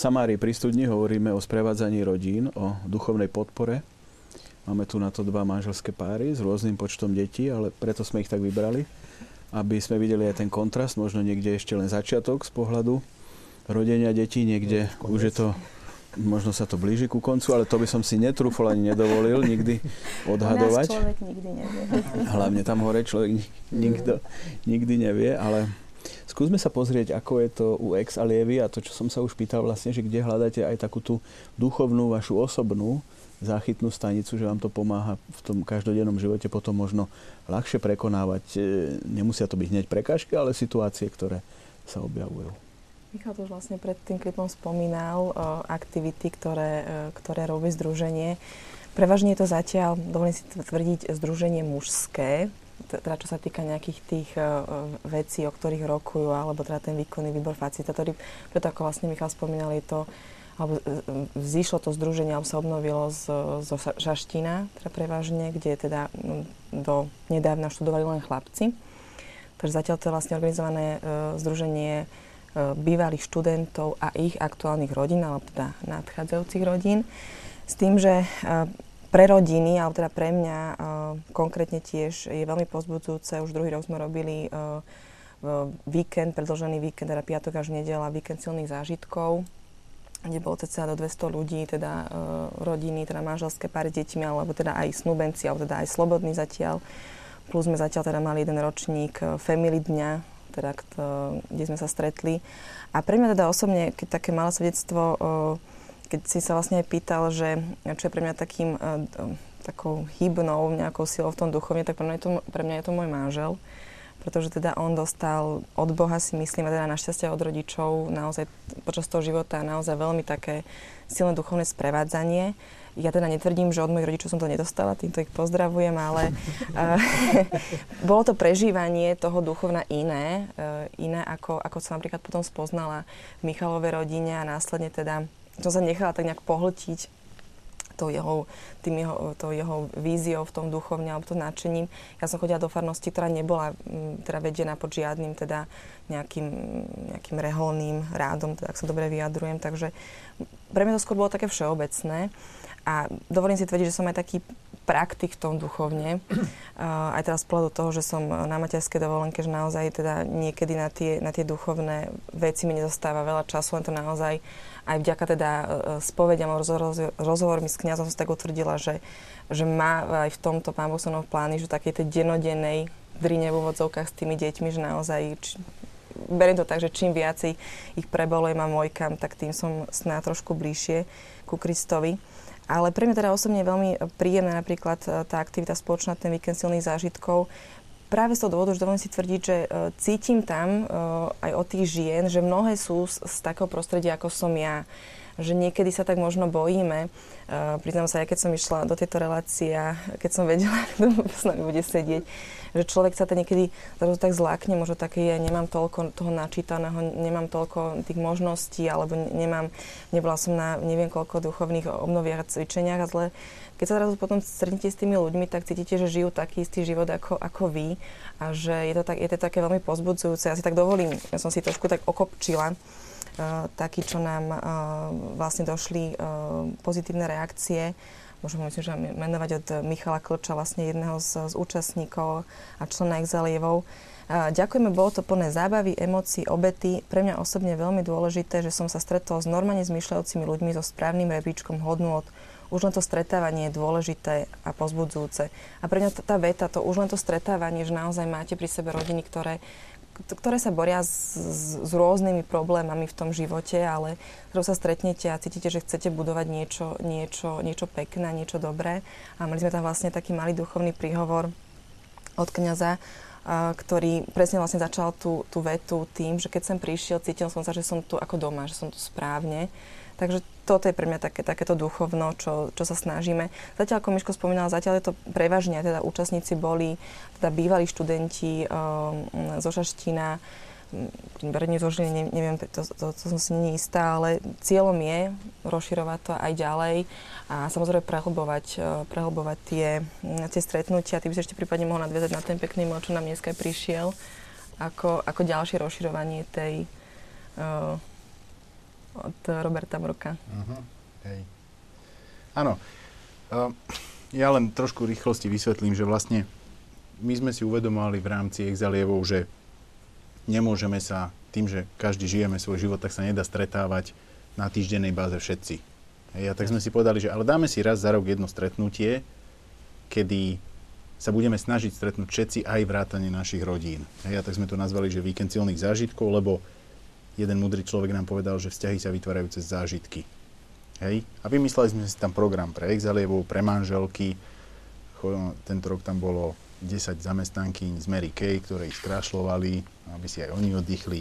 Samárii pri studni hovoríme o sprevádzaní rodín, o duchovnej podpore. Máme tu na to dva manželské páry s rôznym počtom detí, ale preto sme ich tak vybrali, aby sme videli aj ten kontrast, možno niekde ešte len začiatok z pohľadu rodenia detí, niekde no, už je to možno sa to blíži ku koncu, ale to by som si netrúfol ani nedovolil nikdy odhadovať. človek nikdy nevie. Hlavne tam hore človek nikto, nikdy nevie, ale skúsme sa pozrieť, ako je to u ex a lievy a to, čo som sa už pýtal vlastne, že kde hľadáte aj takú tú duchovnú, vašu osobnú záchytnú stanicu, že vám to pomáha v tom každodennom živote potom možno ľahšie prekonávať. E, nemusia to byť hneď prekážky, ale situácie, ktoré sa objavujú. Michal to už vlastne pred tým klipom spomínal o aktivity, ktoré, e, ktoré robí združenie. Prevažne je to zatiaľ, dovolím si tvrdiť, združenie mužské, teda čo sa týka nejakých tých uh, vecí, o ktorých rokujú, alebo teda ten výkonný výbor facilitátory. Preto ako vlastne Michal spomínal, je to, alebo vzýšlo to združenie, alebo sa obnovilo z, zo Žaština, teda prevažne, kde teda do nedávna študovali len chlapci. Takže zatiaľ to je vlastne organizované uh, združenie E, bývalých študentov a ich aktuálnych rodín, alebo teda nadchádzajúcich rodín. S tým, že e, pre rodiny, alebo teda pre mňa e, konkrétne tiež je veľmi pozbudzujúce. Už druhý rok sme robili víkend, predlžený víkend, teda piatok až nedela, víkend silných zážitkov, kde bolo cca do 200 ľudí, teda rodiny, teda manželské páry s deťmi, alebo teda aj snúbenci, alebo teda aj slobodní zatiaľ. Plus sme zatiaľ teda mali jeden ročník Family dňa, teda, kde sme sa stretli. A pre mňa teda osobne, keď také malé svedectvo, keď si sa vlastne aj pýtal, že čo je pre mňa takým, takou hybnou nejakou silou v tom duchovne, tak pre mňa je to, pre mňa je to môj manžel. Pretože teda on dostal od Boha si myslím, a teda našťastie od rodičov naozaj počas toho života naozaj veľmi také silné duchovné sprevádzanie. Ja teda netvrdím, že od mojich rodičov som to nedostala, týmto ich pozdravujem, ale uh, <laughs> bolo to prežívanie toho duchovna iné, iné ako, ako som napríklad potom spoznala v Michalovej rodine a následne teda som sa nechala tak nejak pohltiť tou jeho, tým jeho, tou jeho víziou v tom duchovne alebo to nadšením. Ja som chodila do farnosti, ktorá nebola m, teda vedená pod žiadnym teda nejakým, nejakým reholným rádom, teda ak sa dobre vyjadrujem. Takže pre mňa to skôr bolo také všeobecné. A dovolím si tvrdiť, že som aj taký praktik v tom duchovne. <clears throat> Uh, aj teraz pohľadu toho, že som na materskej dovolenke, že naozaj teda niekedy na tie, na tie duchovné veci mi nezostáva veľa času, len to naozaj aj vďaka teda uh, spovediam, rozhovor, rozhovormi s kniazom som tak utvrdila, že, že má aj v tomto pán Boh v plány, že takej tej denodennej drine v úvodzovkách s tými deťmi, že naozaj či, beriem to tak, že čím viacej ich prebolujem a mojkam, tak tým som sná trošku bližšie ku Kristovi. Ale pre mňa teda osobne je veľmi príjemná napríklad e, tá aktivita spoločná, ten víkend silných zážitkov. Práve z toho dôvodu, že dovolím si tvrdiť, že e, cítim tam e, aj od tých žien, že mnohé sú z, z takého prostredia, ako som ja že niekedy sa tak možno bojíme. Uh, priznám sa, ja keď som išla do tejto relácie, keď som vedela, <laughs> kto s nami bude sedieť, že človek sa to niekedy zrazu tak zlákne, možno také, ja nemám toľko toho načítaného, nemám toľko tých možností, alebo nemám, nebola som na neviem koľko duchovných obnoviach a cvičeniach, a zle. Keď sa zrazu potom stretnete s tými ľuďmi, tak cítite, že žijú taký istý život ako, ako vy a že je to, tak, je to také veľmi pozbudzujúce. Ja si tak dovolím, ja som si trošku tak okopčila, uh, taký, čo nám uh, vlastne došli uh, pozitívne reakcie môžem myslím, že menovať od Michala Klča, vlastne jedného z, z účastníkov a člena Exalievov. Ďakujeme, bolo to plné zábavy, emócií, obety. Pre mňa osobne veľmi dôležité, že som sa stretol s normálne zmyšľajúcimi ľuďmi so správnym rebríčkom hodnôt. Už len to stretávanie je dôležité a pozbudzujúce. A pre mňa tá veta, to už len to stretávanie, že naozaj máte pri sebe rodiny, ktoré ktoré sa boria s, s, rôznymi problémami v tom živote, ale ktorou sa stretnete a cítite, že chcete budovať niečo, niečo, niečo pekné, niečo dobré. A mali sme tam vlastne taký malý duchovný príhovor od kniaza, ktorý presne vlastne začal tú, tú vetu tým, že keď som prišiel, cítil som sa, že som tu ako doma, že som tu správne. Takže toto je pre mňa také, takéto duchovno, čo, čo sa snažíme. Zatiaľ, ako Miško spomínal, zatiaľ je to prevažne, teda účastníci boli teda bývalí študenti um, zo Šaština, Berni zo Žiliny, neviem, to, to, to som si nie istá, ale cieľom je rozširovať to aj ďalej a samozrejme prehlbovať, uh, prehlbovať tie, tie stretnutia. Ty by si ešte prípadne mohol nadviazať na ten pekný mail, čo nám dneska prišiel, ako, ako ďalšie rozširovanie tej uh, od Roberta Broka. Uh-huh. Hej. Áno. Uh, ja len trošku rýchlosti vysvetlím, že vlastne my sme si uvedomovali v rámci exalievov, že nemôžeme sa tým, že každý žijeme svoj život, tak sa nedá stretávať na týždennej báze všetci. Hej, a tak sme si povedali, že ale dáme si raz za rok jedno stretnutie, kedy sa budeme snažiť stretnúť všetci aj vrátane našich rodín. Hej, a tak sme to nazvali, že víkend silných zážitkov, lebo jeden mudrý človek nám povedal, že vzťahy sa vytvárajú cez zážitky. Hej? A vymysleli sme si tam program pre exalievov, pre manželky. Tento rok tam bolo 10 zamestnankyň z Mary Kay, ktoré ich skrášľovali, aby si aj oni oddychli.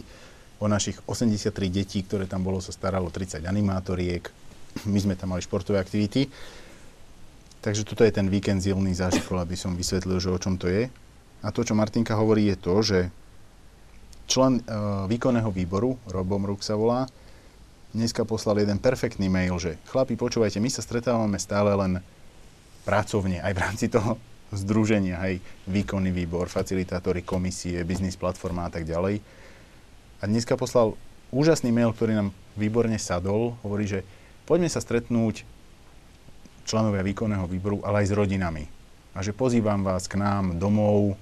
O našich 83 detí, ktoré tam bolo, sa staralo 30 animátoriek. My sme tam mali športové aktivity. Takže toto je ten víkend zilný zážitkov, aby som vysvetlil, že o čom to je. A to, čo Martinka hovorí, je to, že člen uh, výkonného výboru, Robom Ruk sa volá, dneska poslal jeden perfektný mail, že chlapi, počúvajte, my sa stretávame stále len pracovne, aj v rámci toho združenia, aj výkonný výbor, facilitátory, komisie, biznis platforma a tak ďalej. A dneska poslal úžasný mail, ktorý nám výborne sadol, hovorí, že poďme sa stretnúť členovia výkonného výboru, ale aj s rodinami. A že pozývam vás k nám domov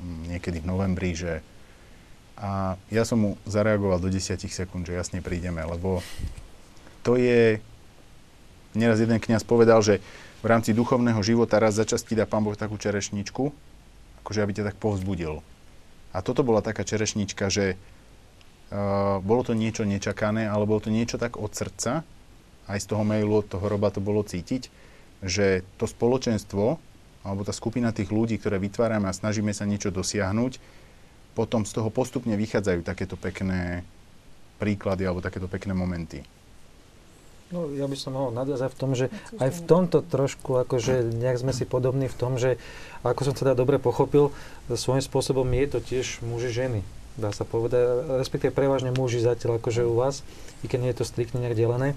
mm, niekedy v novembri, že a ja som mu zareagoval do 10 sekúnd, že jasne prídeme, lebo to je... Neraz jeden kňaz povedal, že v rámci duchovného života raz za čas ti dá Pán Boh takú čerešničku, akože aby ťa tak povzbudil. A toto bola taká čerešnička, že uh, bolo to niečo nečakané, ale bolo to niečo tak od srdca, aj z toho mailu od toho roba to bolo cítiť, že to spoločenstvo, alebo tá skupina tých ľudí, ktoré vytvárame a snažíme sa niečo dosiahnuť, potom z toho postupne vychádzajú takéto pekné príklady alebo takéto pekné momenty. No, ja by som mohol nadviazať v tom, že aj v tomto trošku, akože nejak sme si podobní v tom, že ako som teda dobre pochopil, svojím spôsobom je to tiež muži ženy. Dá sa povedať, respektíve prevažne muži zatiaľ akože u vás, i keď nie je to striktne nejak delené.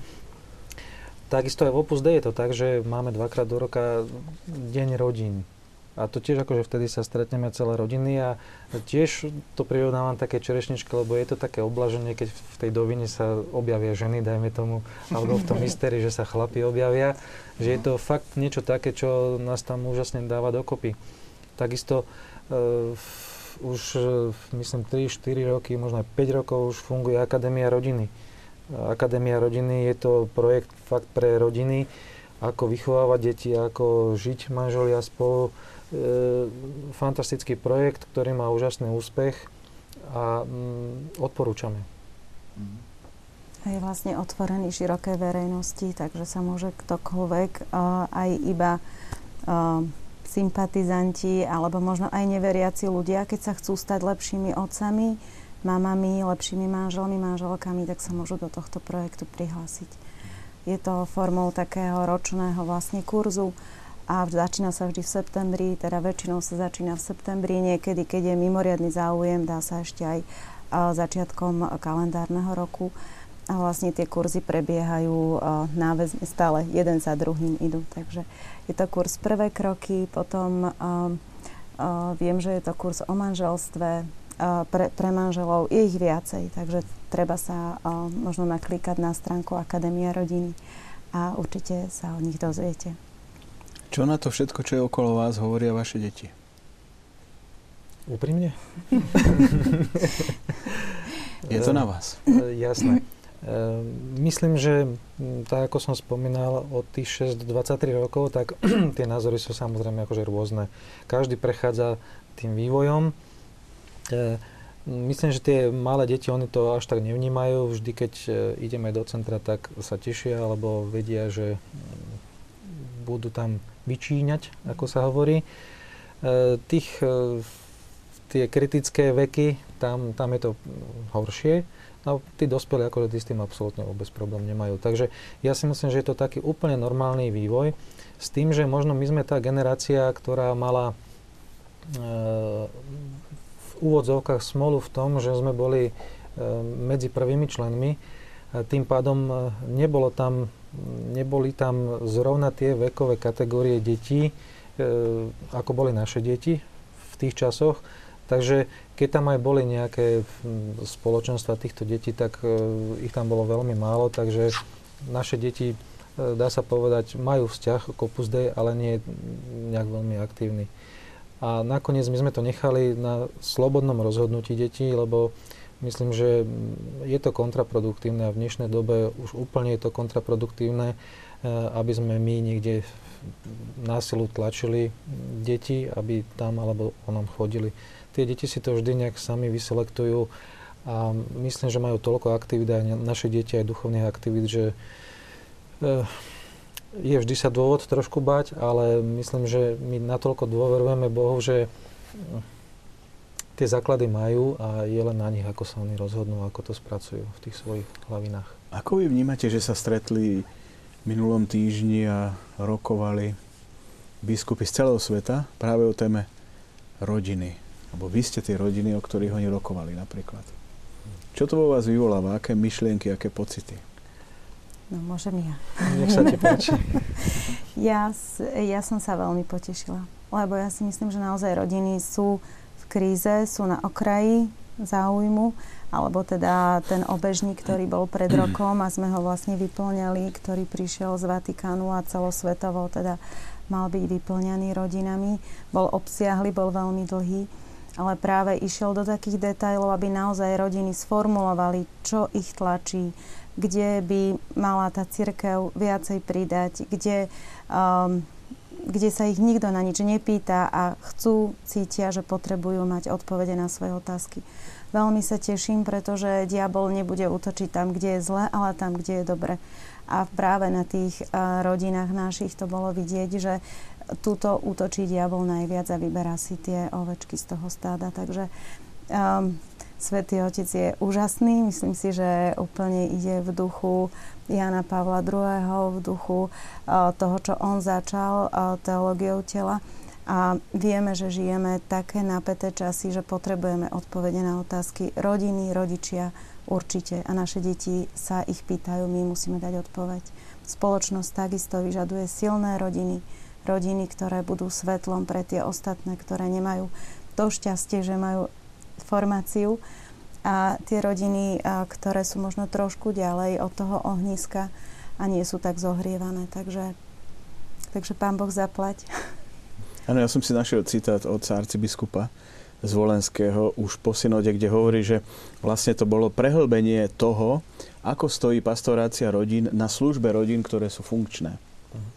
Takisto aj v Opus Dei je to tak, že máme dvakrát do roka deň rodín. A to tiež akože vtedy sa stretneme celé rodiny a tiež to prirovnávam také čerešničke, lebo je to také oblaženie, keď v tej dovine sa objavia ženy, dajme tomu, alebo v tom mystérii, že sa chlapi objavia, že je to fakt niečo také, čo nás tam úžasne dáva dokopy. Takisto uh, už uh, myslím 3-4 roky, možno aj 5 rokov už funguje Akadémia rodiny. Akadémia rodiny je to projekt fakt pre rodiny, ako vychovávať deti, ako žiť manželia spolu, fantastický projekt, ktorý má úžasný úspech a mm, odporúčame. A je vlastne otvorený širokej verejnosti, takže sa môže ktokoľvek, uh, aj iba uh, sympatizanti alebo možno aj neveriaci ľudia, keď sa chcú stať lepšími otcami, mamami, lepšími manželmi, manželkami, tak sa môžu do tohto projektu prihlásiť. Je to formou takého ročného vlastne kurzu, a začína sa vždy v septembri, teda väčšinou sa začína v septembri, niekedy, keď je mimoriadný záujem, dá sa ešte aj začiatkom kalendárneho roku. A vlastne tie kurzy prebiehajú náväzne, stále jeden za druhým idú. Takže je to kurz prvé kroky, potom viem, že je to kurz o manželstve, pre, pre manželov je ich viacej, takže treba sa možno naklikať na stránku Akadémia rodiny a určite sa o nich dozviete. Čo na to všetko, čo je okolo vás, hovoria vaše deti? Úprimne? <laughs> je to na vás. E, jasné. E, myslím, že tak ako som spomínal, od tých 6 do 23 rokov, tak <clears throat> tie názory sú samozrejme akože rôzne. Každý prechádza tým vývojom. E, myslím, že tie malé deti, oni to až tak nevnímajú. Vždy, keď ideme do centra, tak sa tešia, alebo vedia, že budú tam vyčíňať, ako sa hovorí. E, tých, e, tie kritické veky, tam, tam je to horšie. No tí dospelí tí s tým absolútne vôbec problém nemajú. Takže ja si myslím, že je to taký úplne normálny vývoj. S tým, že možno my sme tá generácia, ktorá mala e, v úvodzovkách smolu v tom, že sme boli medzi prvými členmi. A tým pádom nebolo tam neboli tam zrovna tie vekové kategórie detí, e, ako boli naše deti v tých časoch. Takže keď tam aj boli nejaké spoločenstva týchto detí, tak e, ich tam bolo veľmi málo, takže naše deti, e, dá sa povedať, majú vzťah k Opus Dei, ale nie je nejak veľmi aktívny. A nakoniec my sme to nechali na slobodnom rozhodnutí detí, lebo myslím, že je to kontraproduktívne a v dnešnej dobe už úplne je to kontraproduktívne, e, aby sme my niekde násilu tlačili deti, aby tam alebo onom chodili. Tie deti si to vždy nejak sami vyselektujú a myslím, že majú toľko aktivít aj naše deti aj duchovných aktivít, že eh, je vždy sa dôvod trošku bať, ale myslím, že my natoľko dôverujeme Bohu, že tie základy majú a je len na nich, ako sa oni rozhodnú, ako to spracujú v tých svojich hlavinách. Ako vy vnímate, že sa stretli minulom týždni a rokovali biskupy z celého sveta práve o téme rodiny? Alebo vy ste tie rodiny, o ktorých oni rokovali napríklad. Čo to vo vás vyvoláva? Aké myšlienky, aké pocity? No, môžem ja. Nech sa ti páči. <laughs> ja, ja som sa veľmi potešila. Lebo ja si myslím, že naozaj rodiny sú v kríze, sú na okraji záujmu, alebo teda ten obežník, ktorý bol pred rokom a sme ho vlastne vyplňali, ktorý prišiel z Vatikánu a celosvetovo teda mal byť vyplňaný rodinami. Bol obsiahly, bol veľmi dlhý ale práve išiel do takých detajlov, aby naozaj rodiny sformulovali, čo ich tlačí, kde by mala tá církev viacej pridať, kde, um, kde sa ich nikto na nič nepýta a chcú, cítia, že potrebujú mať odpovede na svoje otázky. Veľmi sa teším, pretože diabol nebude útočiť tam, kde je zle, ale tam, kde je dobre. A práve na tých uh, rodinách našich to bolo vidieť, že túto útočí diabol najviac a vyberá si tie ovečky z toho stáda. Takže um, Svetý Otec je úžasný. Myslím si, že úplne ide v duchu Jana Pavla II, v duchu uh, toho, čo on začal uh, teológiou tela. A vieme, že žijeme také napäté časy, že potrebujeme odpovede na otázky rodiny, rodičia, určite. A naše deti sa ich pýtajú, my musíme dať odpoveď. Spoločnosť takisto vyžaduje silné rodiny, rodiny, ktoré budú svetlom pre tie ostatné, ktoré nemajú to šťastie, že majú formáciu a tie rodiny, ktoré sú možno trošku ďalej od toho ohniska a nie sú tak zohrievané. Takže, takže pán Boh zaplať. Áno, ja som si našiel citát od arcibiskupa z Volenského už po synode, kde hovorí, že vlastne to bolo prehlbenie toho, ako stojí pastorácia rodín na službe rodín, ktoré sú funkčné.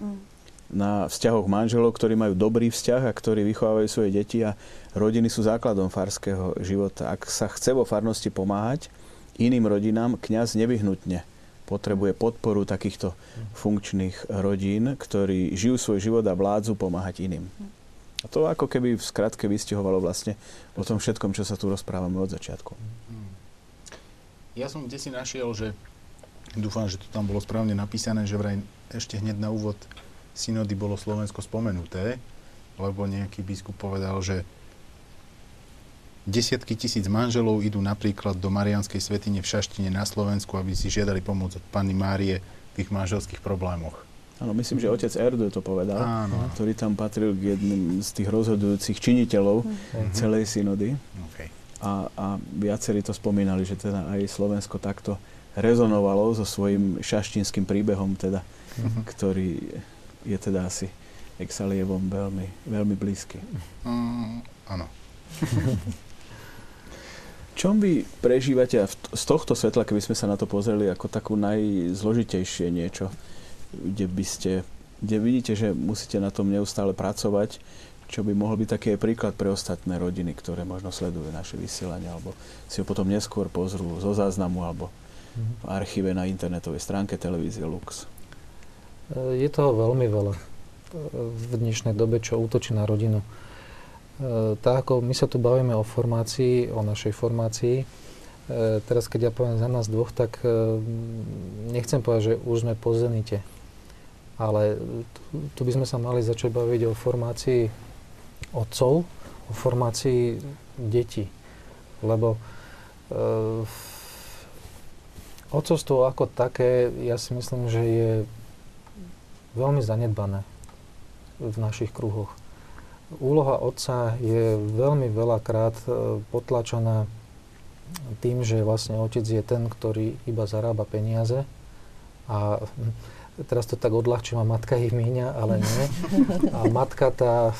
Mm na vzťahoch manželov, ktorí majú dobrý vzťah a ktorí vychovávajú svoje deti a rodiny sú základom farského života. Ak sa chce vo farnosti pomáhať iným rodinám, kňaz nevyhnutne potrebuje podporu takýchto funkčných rodín, ktorí žijú svoj život a vládzu pomáhať iným. A to ako keby v skratke vystihovalo vlastne o tom všetkom, čo sa tu rozprávame od začiatku. Ja som kde si našiel, že dúfam, že to tam bolo správne napísané, že vraj ešte hneď na úvod synody bolo Slovensko spomenuté, lebo nejaký biskup povedal, že desiatky tisíc manželov idú napríklad do Marianskej svetine v Šaštine na Slovensku, aby si žiadali pomoc od Panny Márie v ich manželských problémoch. Áno, myslím, že otec Erdo to povedal, Áno. ktorý tam patril k jedným z tých rozhodujúcich činiteľov uh-huh. celej synody. Okay. A, a viacerí to spomínali, že teda aj Slovensko takto rezonovalo so svojím šaštinským príbehom, teda, uh-huh. ktorý je teda asi Exalievom veľmi, veľmi blízky. Mm, áno. <laughs> Čom vy prežívate z tohto svetla, keby sme sa na to pozreli ako takú najzložitejšie niečo, kde by ste, kde vidíte, že musíte na tom neustále pracovať, čo by mohol byť taký príklad pre ostatné rodiny, ktoré možno sledujú naše vysielanie, alebo si ho potom neskôr pozrú zo záznamu, alebo v archíve na internetovej stránke televízie Lux. Je toho veľmi veľa v dnešnej dobe, čo útočí na rodinu. Tak ako my sa tu bavíme o formácii, o našej formácii, teraz keď ja poviem za nás dvoch, tak nechcem povedať, že už sme po zenite. Ale tu by sme sa mali začať baviť o formácii otcov, o formácii detí. Lebo uh, otcovstvo ako také, ja si myslím, že je veľmi zanedbané v našich kruhoch. úloha otca je veľmi veľakrát e, potlačená tým, že vlastne otec je ten, ktorý iba zarába peniaze a <laughs> teraz to tak odľahčím a matka ich míňa, ale nie. A matka tá e,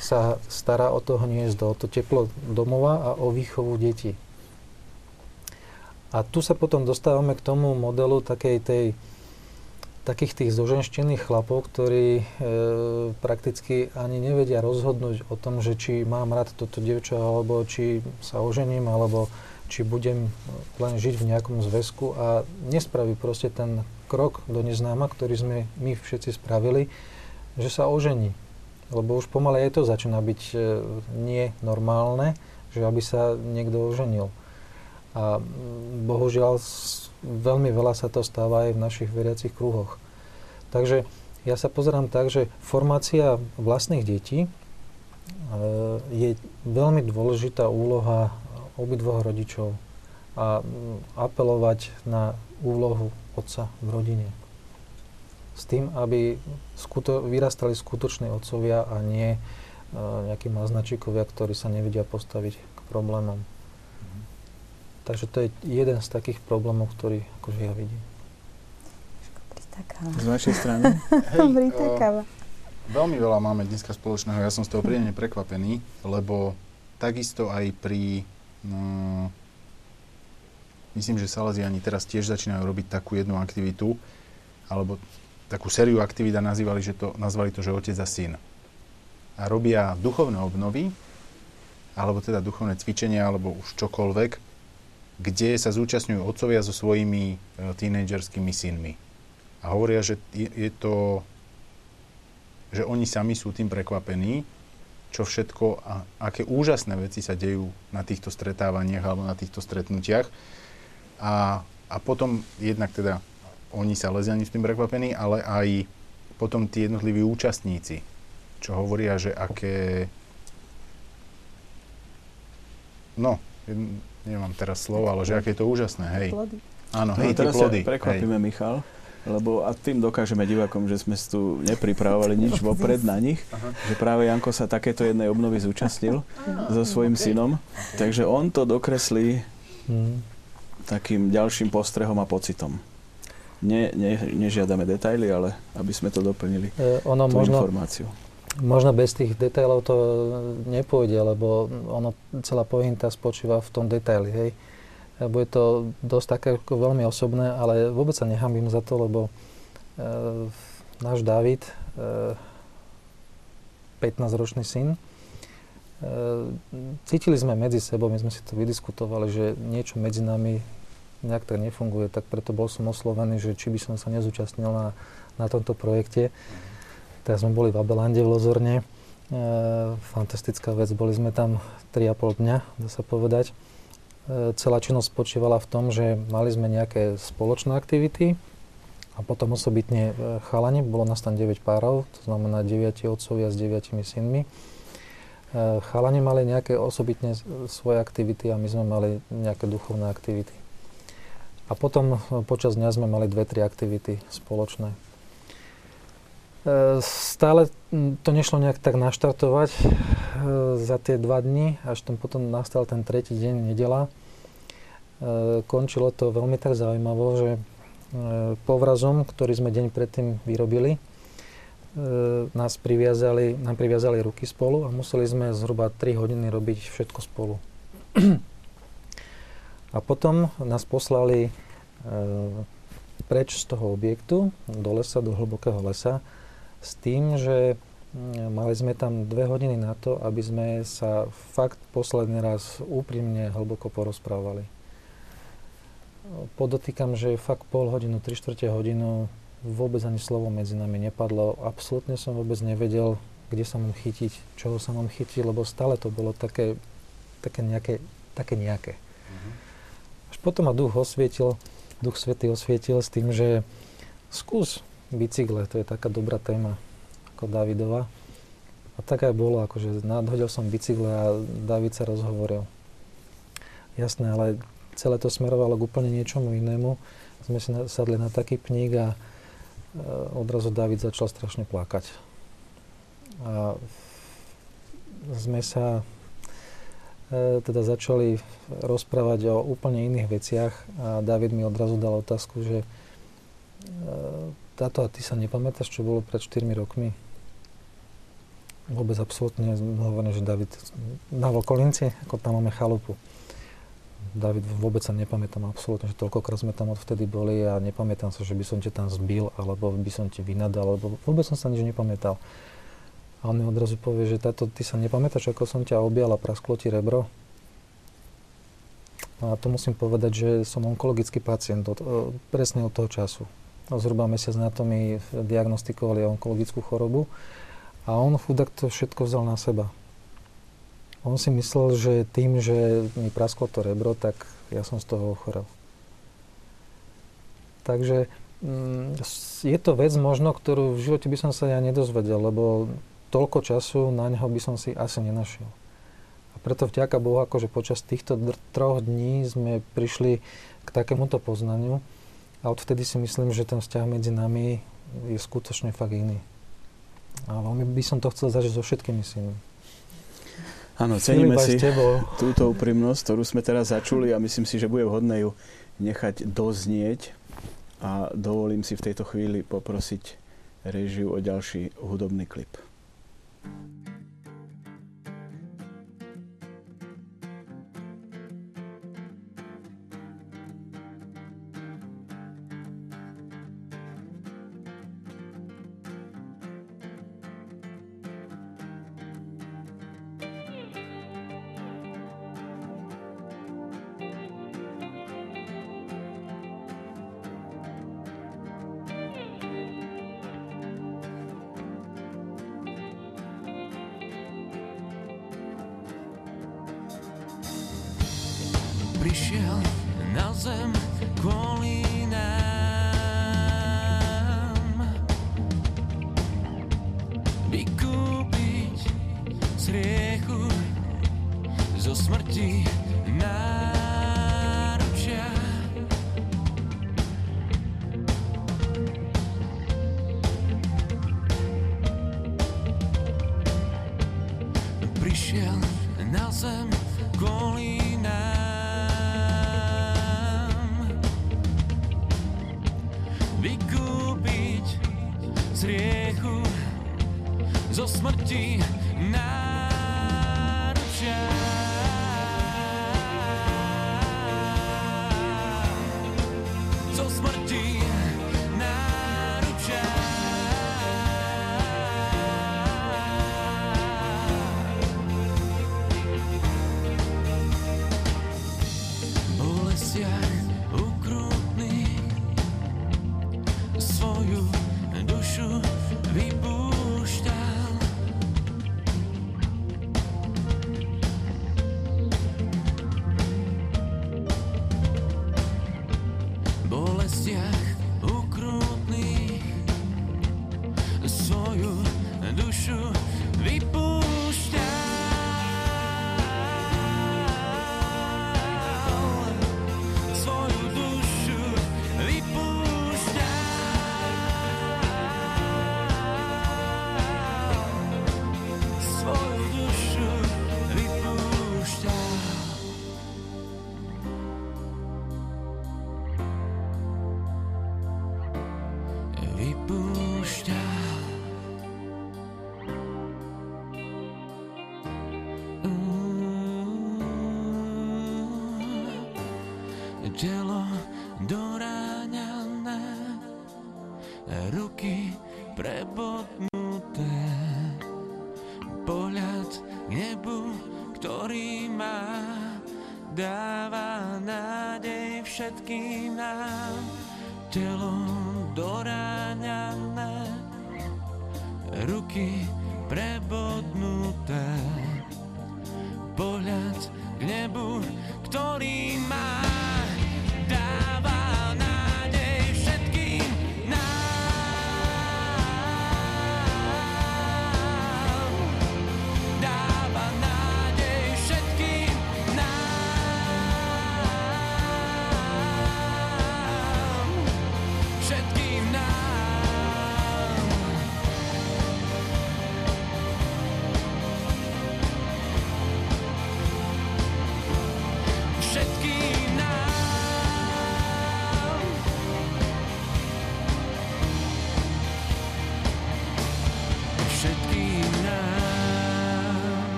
sa stará o to hniezdo, o to teplo domova a o výchovu detí. A tu sa potom dostávame k tomu modelu takej tej takých tých zoženštených chlapov, ktorí e, prakticky ani nevedia rozhodnúť o tom, že či mám rád toto dievča, alebo či sa ožením, alebo či budem len žiť v nejakom zväzku a nespraví proste ten krok do neznáma, ktorý sme my všetci spravili, že sa ožení. Lebo už pomaly aj to začína byť e, nie normálne, že aby sa niekto oženil. A bohužiaľ veľmi veľa sa to stáva aj v našich veriacich kruhoch. Takže ja sa pozerám tak, že formácia vlastných detí e, je veľmi dôležitá úloha obidvoch rodičov a apelovať na úlohu otca v rodine. S tým, aby skuto- vyrastali skutoční otcovia a nie uh, nejakí maznačikovia, ktorí sa nevedia postaviť k problémom. Takže to je jeden z takých problémov, ktorý akože ja vidím. Z vašej strany? <laughs> Hej, uh, veľmi veľa máme dneska spoločného. Ja som z toho príjemne prekvapený, lebo takisto aj pri... No, myslím, že Salaziani teraz tiež začínajú robiť takú jednu aktivitu, alebo takú sériu aktivít a nazývali, že to, nazvali to, že otec a syn. A robia duchovné obnovy, alebo teda duchovné cvičenia, alebo už čokoľvek, kde sa zúčastňujú otcovia so svojimi e, tínejdžerskými synmi. A hovoria, že je to, že oni sami sú tým prekvapení, čo všetko a aké úžasné veci sa dejú na týchto stretávaniach alebo na týchto stretnutiach. A, a potom jednak teda oni sa leziani s tým prekvapení, ale aj potom tí jednotliví účastníci, čo hovoria, že aké... No, nemám teraz slovo, ale že aké je to úžasné, hej. Plody. Áno, No, hej, tie teraz plody. prekvapíme, hej. Michal, lebo a tým dokážeme divákom, že sme tu nepripravovali nič <laughs> vopred na nich, že práve Janko sa takéto jednej obnovy zúčastnil so svojím synom, takže on to dokreslí Mm. takým ďalším postrehom a pocitom. Ne, ne, nežiadame detaily, ale aby sme to doplnili, E, ono tú možno, informáciu. Možno bez tých detailov to nepôjde, lebo ono, celá pointa spočíva v tom detaili, hej. E, Bude to dosť také veľmi osobné, ale vôbec sa nehambím za to, lebo e, náš David, e, 15-ročný syn, e, cítili sme medzi sebou, my sme si to vydiskutovali, že niečo medzi nami nejak tak nefunguje, tak preto bol som oslovený, že či by som sa nezúčastnil na, na tomto projekte. Teraz sme boli v Abelande v Lozorne. E, fantastická vec, boli sme tam 3,5 dňa, dá sa povedať. E, celá činnosť spočívala v tom, že mali sme nejaké spoločné aktivity a potom osobitne e, chalani, bolo nás tam 9 párov, to znamená 9 otcovia s 9 synmi. E, chalani mali nejaké osobitne svoje aktivity a my sme mali nejaké duchovné aktivity. A potom e, počas dňa sme mali dve, tri aktivity spoločné. E, Stále to nešlo nejak tak naštartovať e, za tie dva dni, až tam potom nastal ten tretí deň, nedela. E, Končilo to veľmi tak zaujímavo, že povrazom, ktorý sme deň predtým vyrobili, nás priviazali, nám priviazali ruky spolu a museli sme zhruba 3 hodiny robiť všetko spolu. A potom nás poslali preč z toho objektu, do lesa, do hlbokého lesa, s tým, že mm, mali sme tam dve hodiny na to, aby sme sa fakt posledný raz úprimne hlboko porozprávali. Podotýkam, že fakt pol hodinu, tri štvrte hodinu vôbec ani slovo medzi nami nepadlo. Absolútne som vôbec nevedel, kde sa mám chytiť, čoho sa mám chytiť, lebo stále to bolo také, také nejaké, také nejaké. Až potom ma duch osvietil, duch svetý osvietil s tým, že skús bicykle, to je taká dobrá téma ako Davidova. A tak aj bolo, akože nadhodil som bicykle a David sa rozhovoril. Jasné, ale celé to smerovalo k úplne niečomu inému. Sme si sadli na taký pník a e, odrazu David začal strašne plakať. A sme sa e, teda začali rozprávať o úplne iných veciach a David mi odrazu dal otázku, že e, táto a ty sa nepamätáš, čo bolo pred 4 rokmi? Vôbec absolútne hovorím, že David na Volkolinci, ako tam máme chalupu. David, vôbec sa nepamätám absolútne, že toľkokrát sme tam odvtedy boli a nepamätám sa, že by som ťa tam zbil, alebo by som ti vynadal, alebo vôbec som sa nič nepamätal. A on mi odrazu povie, že táto, ty sa nepamätáš, ako som ťa objal a prasklo ti rebro? A to musím povedať, že som onkologický pacient od, presne od toho času. Zhruba mesiac na to mi diagnostikovali onkologickú chorobu a on chudák to všetko vzal na seba. On si myslel, že tým, že mi prasklo to rebro, tak ja som z toho ochorel. Takže mm, je to vec možno, ktorú v živote by som sa ja nedozvedel, lebo toľko času na neho by som si asi nenašiel. A preto vďaka Bohu, akože počas týchto troch dní sme prišli k takémuto poznaniu a odvtedy si myslím, že ten vzťah medzi nami je skutočne fakt iný. A veľmi by som to chcel zažiť so všetkými synmi. Áno, ceníme si túto úprimnosť, ktorú sme teraz začuli a myslím si, že bude vhodné ju nechať doznieť a dovolím si v tejto chvíli poprosiť režiu o ďalší hudobný klip. prišiel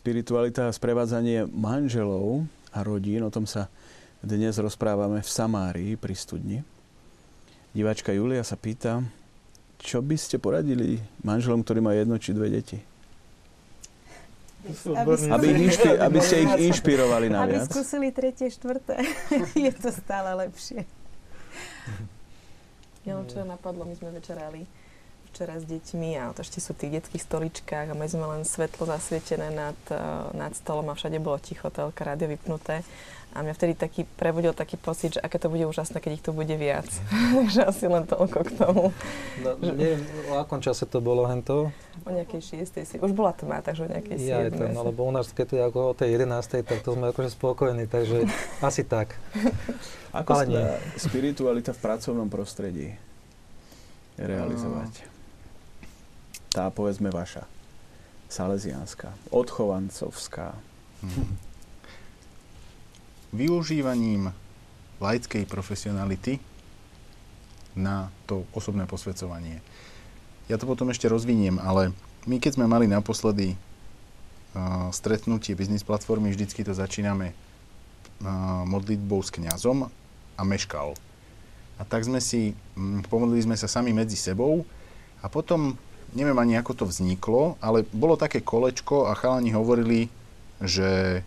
Spiritualita a sprevádzanie manželov a rodín, o tom sa dnes rozprávame v Samárii pri studni. Diváčka Julia sa pýta, čo by ste poradili manželom, ktorí majú jedno či dve deti? Aby, Aby, inšpi- aby ste ich inšpirovali na aby viac. skúsili tretie, štvrté. <laughs> Je to stále lepšie. Ja len čo napadlo, my sme večerali včera s deťmi a to ešte sú v tých detských stoličkách a my sme len svetlo zasvietené nad, eh, nad stolom a všade bolo ticho, telka, rádio vypnuté. A mňa vtedy taký prevodil taký pocit, že aké to bude úžasné, keď ich tu bude viac. <laughs> Takže asi len toľko k tomu. No, neviem, o akom čase to bolo hento? O nejakej šiestej si. Už bola tma, takže o nejakej Ja je to, siedmej. no, lebo u nás, keď to je ako o tej 11. tak to sme akože spokojní, takže <laughs> asi tak. Ako Ale sa dá spiritualita v pracovnom prostredí realizovať? Tá, povedzme, vaša. Salesianská, odchovancovská. Využívaním laickej profesionality na to osobné posvedcovanie. Ja to potom ešte rozviniem, ale my keď sme mali naposledy uh, stretnutie biznis platformy, vždycky to začíname uh, modlitbou s kňazom a meškal. A tak sme si, mm, pomodlili sme sa sami medzi sebou a potom, neviem ani ako to vzniklo, ale bolo také kolečko a chalani hovorili, že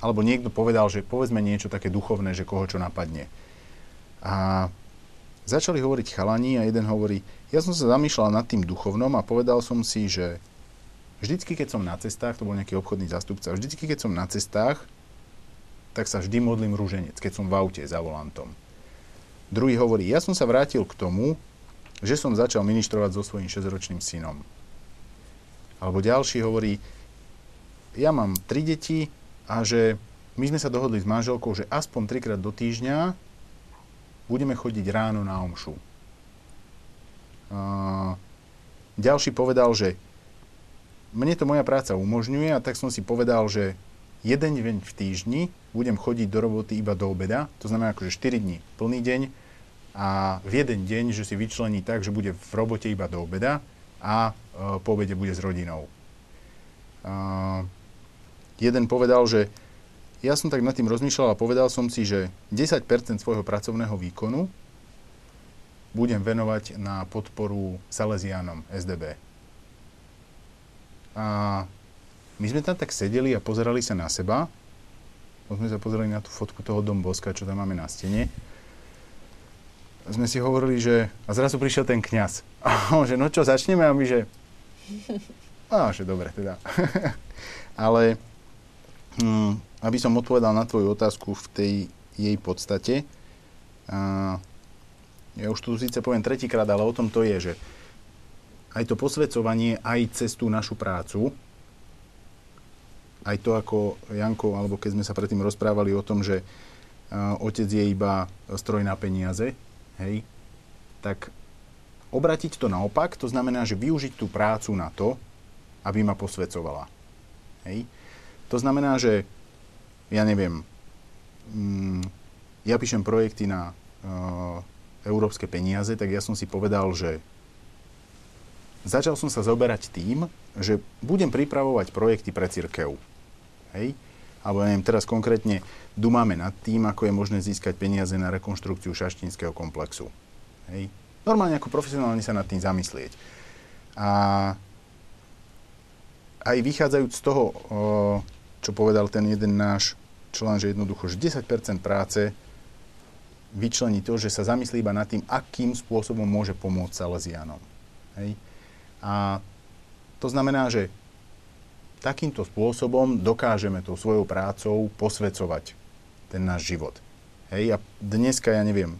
alebo niekto povedal, že povedzme niečo také duchovné, že koho čo napadne. A začali hovoriť chalani a jeden hovorí, ja som sa zamýšľal nad tým duchovnom a povedal som si, že vždycky, keď som na cestách, to bol nejaký obchodný zástupca, vždycky, keď som na cestách, tak sa vždy modlím rúženec, keď som v aute za volantom. Druhý hovorí, ja som sa vrátil k tomu, že som začal ministrovať so svojím 6-ročným synom. Alebo ďalší hovorí, ja mám tri deti a že my sme sa dohodli s manželkou, že aspoň trikrát do týždňa budeme chodiť ráno na omšu. A ďalší povedal, že mne to moja práca umožňuje a tak som si povedal, že jeden deň v týždni budem chodiť do roboty iba do obeda, to znamená akože 4 dní plný deň a v jeden deň, že si vyčlení tak, že bude v robote iba do obeda a e, po obede bude s rodinou. A jeden povedal, že ja som tak nad tým rozmýšľal a povedal som si, že 10% svojho pracovného výkonu budem venovať na podporu Salesianom SDB. A my sme tam tak sedeli a pozerali sa na seba. Potom sme sa pozerali na tú fotku toho Domboska, čo tam máme na stene. Sme si hovorili, že... A zrazu prišiel ten kňaz. <laughs> A on, že no čo, začneme? A my, že... <laughs> A, že dobre, teda. <laughs> Ale hm, aby som odpovedal na tvoju otázku v tej jej podstate, a, ja už tu síce poviem tretíkrát, ale o tom to je, že aj to posvedcovanie, aj cez tú našu prácu, aj to ako Janko, alebo keď sme sa predtým rozprávali o tom, že a, otec je iba stroj na peniaze, hej, tak obratiť to naopak, to znamená, že využiť tú prácu na to, aby ma posvedcovala. Hej. To znamená, že ja neviem, mm, ja píšem projekty na uh, európske peniaze, tak ja som si povedal, že začal som sa zoberať tým, že budem pripravovať projekty pre cirkev. Hej? Alebo neviem, teraz konkrétne dumáme nad tým, ako je možné získať peniaze na rekonštrukciu šaštinského komplexu. Hej? Normálne ako profesionálne sa nad tým zamyslieť. A aj vychádzajúc z toho, čo povedal ten jeden náš člen, že jednoducho, že 10% práce vyčlení to, že sa zamyslí iba nad tým, akým spôsobom môže pomôcť Salesianom. Hej? A to znamená, že takýmto spôsobom dokážeme tou svojou prácou posvedcovať ten náš život. Hej? A dneska, ja neviem,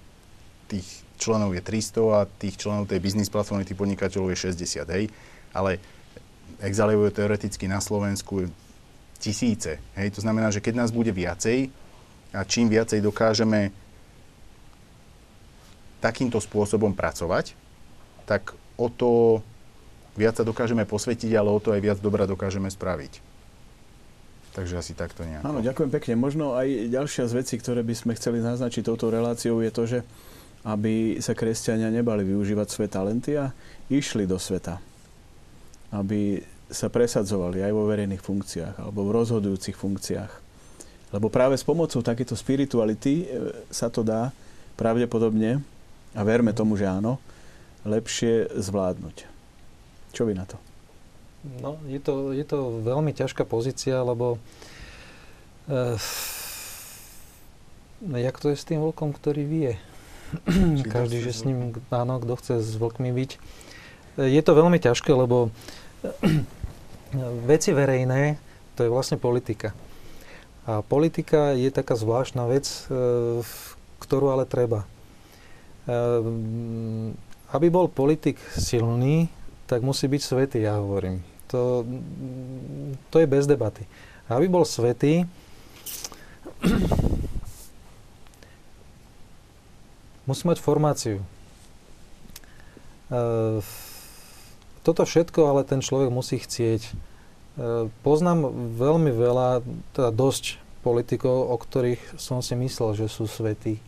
tých členov je 300 a tých členov tej biznis platformy, tých podnikateľov je 60, hej? Ale Exalievo je teoreticky na Slovensku tisíce, hej? To znamená, že keď nás bude viacej a čím viacej dokážeme takýmto spôsobom pracovať, tak o to viac sa dokážeme posvetiť, ale o to aj viac dobra dokážeme spraviť. Takže asi takto nejako. Áno, ďakujem pekne. Možno aj ďalšia z vecí, ktoré by sme chceli naznačiť touto reláciou, je to, že aby sa kresťania nebali využívať svoje talenty a išli do sveta. Aby sa presadzovali aj vo verejných funkciách alebo v rozhodujúcich funkciách. Lebo práve s pomocou takéto spirituality e, sa to dá pravdepodobne, a verme tomu, že áno, lepšie zvládnuť. Čo vy na to? No, je to, je to veľmi ťažká pozícia, lebo uh, jak to je s tým vlkom, ktorý vie? <clears throat> Každý, že s ním, áno, kto chce s vlkmi byť. Je to veľmi ťažké, lebo <clears throat> veci verejné, to je vlastne politika. A politika je taká zvláštna vec, e, ktorú ale treba. E, aby bol politik silný, tak musí byť svetý, ja hovorím. To, to je bez debaty. Aby bol svetý, <clears throat> musí mať formáciu. E, toto všetko ale ten človek musí chcieť. E, poznám veľmi veľa, teda dosť politikov, o ktorých som si myslel, že sú svetí.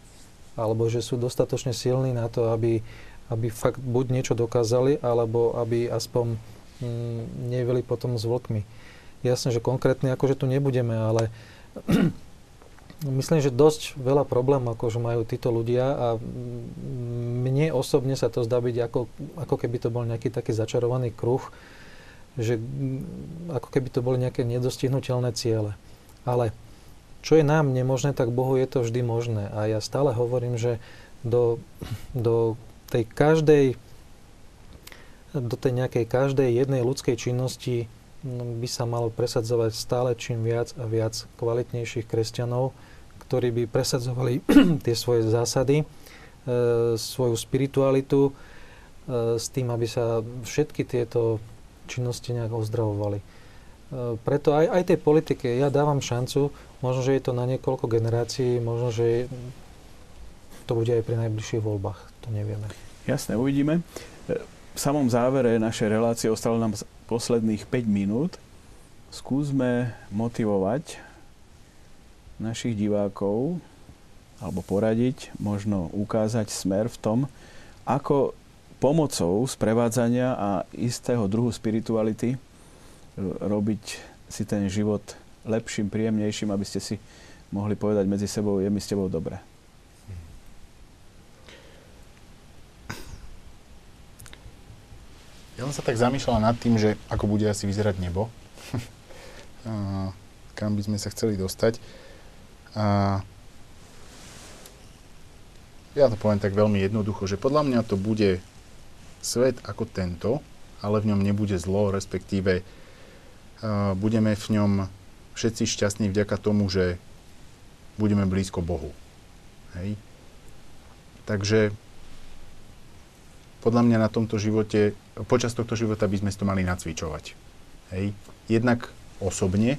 Alebo že sú dostatočne silní na to, aby, aby fakt buď niečo dokázali, alebo aby aspoň mm, neveli potom s vlkmi. Jasne, že konkrétne akože tu nebudeme, ale <clears throat> myslím, že dosť veľa problémov akože majú títo ľudia a mne osobne sa to zdá byť ako, ako keby to bol nejaký taký začarovaný kruh, že ako keby to boli nejaké nedostihnutelné ciele. Ale čo je nám nemožné, tak Bohu je to vždy možné. A ja stále hovorím, že do, do tej každej do tej nejakej každej jednej ľudskej činnosti no, by sa malo presadzovať stále čím viac a viac kvalitnejších kresťanov, ktorí by presadzovali <clears throat> tie svoje zásady, e, svoju spiritualitu e, s tým, aby sa všetky tieto činnosti nejak ozdravovali. E, preto aj, aj tej politike ja dávam šancu, možno, že je to na niekoľko generácií, možno, že to bude aj pri najbližších voľbách, to nevieme. Jasné, uvidíme. V samom závere našej relácie ostalo nám posledných 5 minút. Skúsme motivovať našich divákov alebo poradiť, možno ukázať smer v tom, ako pomocou sprevádzania a istého druhu spirituality e, robiť si ten život lepším, príjemnejším, aby ste si mohli povedať medzi sebou, je mi s tebou dobre. Ja som sa tak zamýšľal nad tým, že ako bude asi vyzerať nebo, <laughs> kam by sme sa chceli dostať. A ja to poviem tak veľmi jednoducho, že podľa mňa to bude svet ako tento, ale v ňom nebude zlo, respektíve uh, budeme v ňom všetci šťastní vďaka tomu, že budeme blízko Bohu. Hej. Takže podľa mňa na tomto živote, počas tohto života by sme to mali nacvičovať. Hej. Jednak osobne,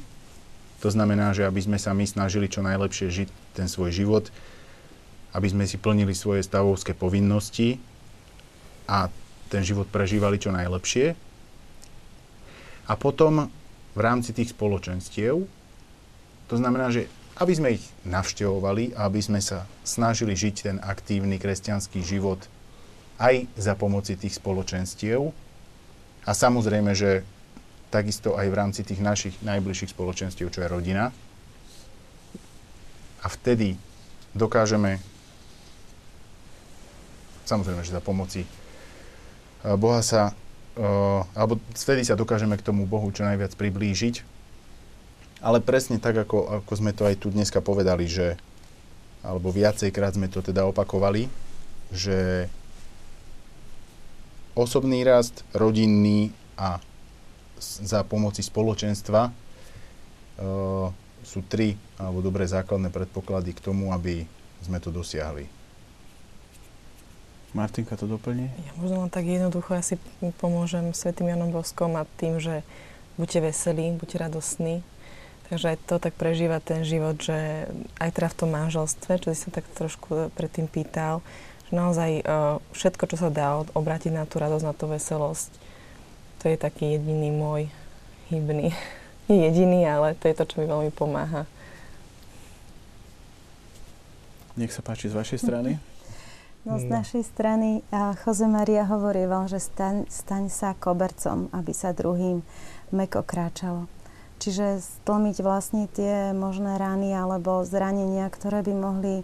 to znamená, že aby sme sa my snažili čo najlepšie žiť ten svoj život, aby sme si plnili svoje stavovské povinnosti a ten život prežívali čo najlepšie. A potom v rámci tých spoločenstiev, to znamená, že aby sme ich navštevovali, aby sme sa snažili žiť ten aktívny kresťanský život aj za pomoci tých spoločenstiev. A samozrejme, že takisto aj v rámci tých našich najbližších spoločenstiev, čo je rodina. A vtedy dokážeme, samozrejme, že za pomoci eh, Boha sa, eh, alebo vtedy sa dokážeme k tomu Bohu čo najviac priblížiť. Ale presne tak, ako, ako sme to aj tu dneska povedali, že, alebo viacejkrát sme to teda opakovali, že osobný rast, rodinný a za pomoci spoločenstva uh, sú tri alebo dobré základné predpoklady k tomu, aby sme to dosiahli. Martinka to doplní? Ja možno len tak jednoducho, ja si pomôžem Svetým Janom Boskom a tým, že buďte veselí, buďte radostní. Takže aj to tak prežíva ten život, že aj teda v tom manželstve, čo si sa tak trošku predtým pýtal, naozaj uh, všetko, čo sa dá, obrátiť na tú radosť, na tú veselosť, to je taký jediný môj hybný. <laughs> Nie jediný, ale to je to, čo mi veľmi pomáha. Nech sa páči z vašej strany. No z No. našej strany Jose Maria hovorieval, že staň, staň sa kobercom, aby sa druhým meko kráčalo. Čiže stlmiť vlastne tie možné rany alebo zranenia, ktoré by mohli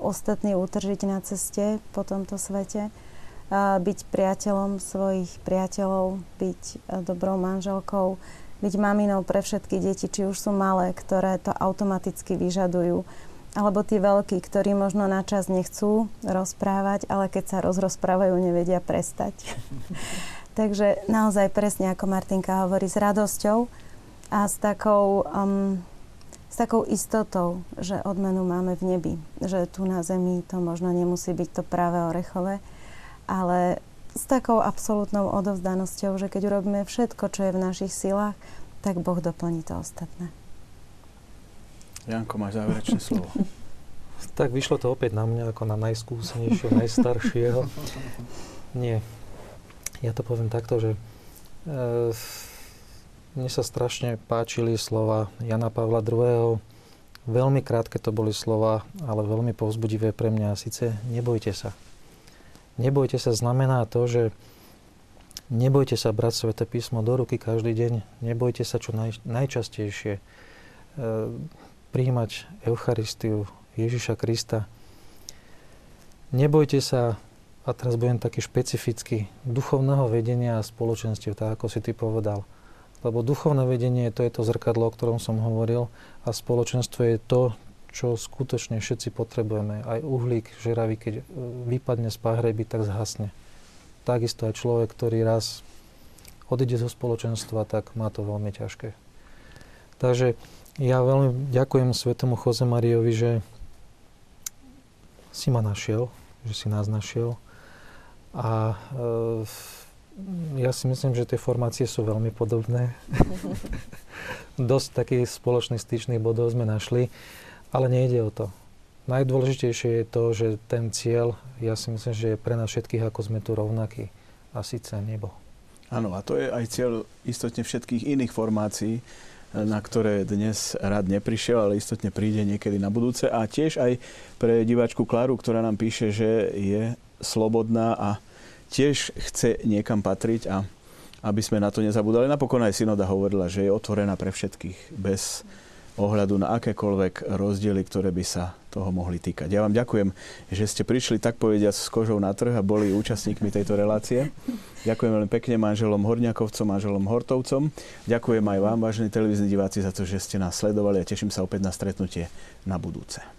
ostatní utržiť na ceste po tomto svete. Byť priateľom svojich priateľov, byť e, dobrou manželkou, byť maminou pre všetky deti, či už sú malé, ktoré to automaticky vyžadujú alebo tí veľkí, ktorí možno na čas nechcú rozprávať, ale keď sa rozrozprávajú, nevedia prestať. <laughs> Takže naozaj presne ako Martinka hovorí, s radosťou a s takou, um, s takou istotou, že odmenu máme v nebi. Že tu na zemi to možno nemusí byť to práve orechové, ale s takou absolútnou odovzdanosťou, že keď urobíme všetko, čo je v našich silách, tak Boh doplní to ostatné. Janko, máš záverečné slovo. <laughs> Tak vyšlo to opäť na mňa ako na najskúsenejšieho, najstaršieho. Nie. Ja to poviem takto, že e, mne sa strašne páčili slova Jana Pavla II. Veľmi krátke to boli slova, ale veľmi povzbudivé pre mňa. Sice nebojte sa. Nebojte sa znamená to, že nebojte sa brať Svete písmo do ruky každý deň. Nebojte sa čo naj, najčastejšie e, príjmať Eucharistiu Ježiša Krista. Nebojte sa, a teraz budem taký špecifický, duchovného vedenia a spoločenstiev, tak ako si ty povedal. Lebo duchovné vedenie to je to zrkadlo, o ktorom som hovoril a spoločenstvo je to, čo skutočne všetci potrebujeme. Aj uhlík žeravý, keď e, vypadne z pahreby, tak zhasne. Takisto aj človek, ktorý raz odíde zo spoločenstva, tak má to veľmi ťažké. Takže ja veľmi ďakujem Svetomu Jose Mariovi, že si ma našiel, že si nás našiel. A e, ja si myslím, že tie formácie sú veľmi podobné. <laughs> Dosť takých spoločných styčných bodov sme našli, ale nejde o to. Najdôležitejšie je to, že ten cieľ, ja si myslím, že je pre nás všetkých, ako sme tu rovnakí. A síce nebo. Áno, a to je aj cieľ istotne všetkých iných formácií, na ktoré dnes rád neprišiel, ale istotne príde niekedy na budúce. A tiež aj pre diváčku Kláru, ktorá nám píše, že je slobodná a tiež chce niekam patriť a aby sme na to nezabudali. Napokon aj synoda hovorila, že je otvorená pre všetkých bez ohľadu na akékoľvek rozdiely, ktoré by sa toho mohli týkať. Ja vám ďakujem, že ste prišli tak povediať s kožou na trh a boli účastníkmi tejto relácie. Ďakujem veľmi pekne manželom Horňakovcom, manželom Hortovcom. Ďakujem aj vám, vážení televízni diváci, za to, že ste nás sledovali a teším sa opäť na stretnutie na budúce.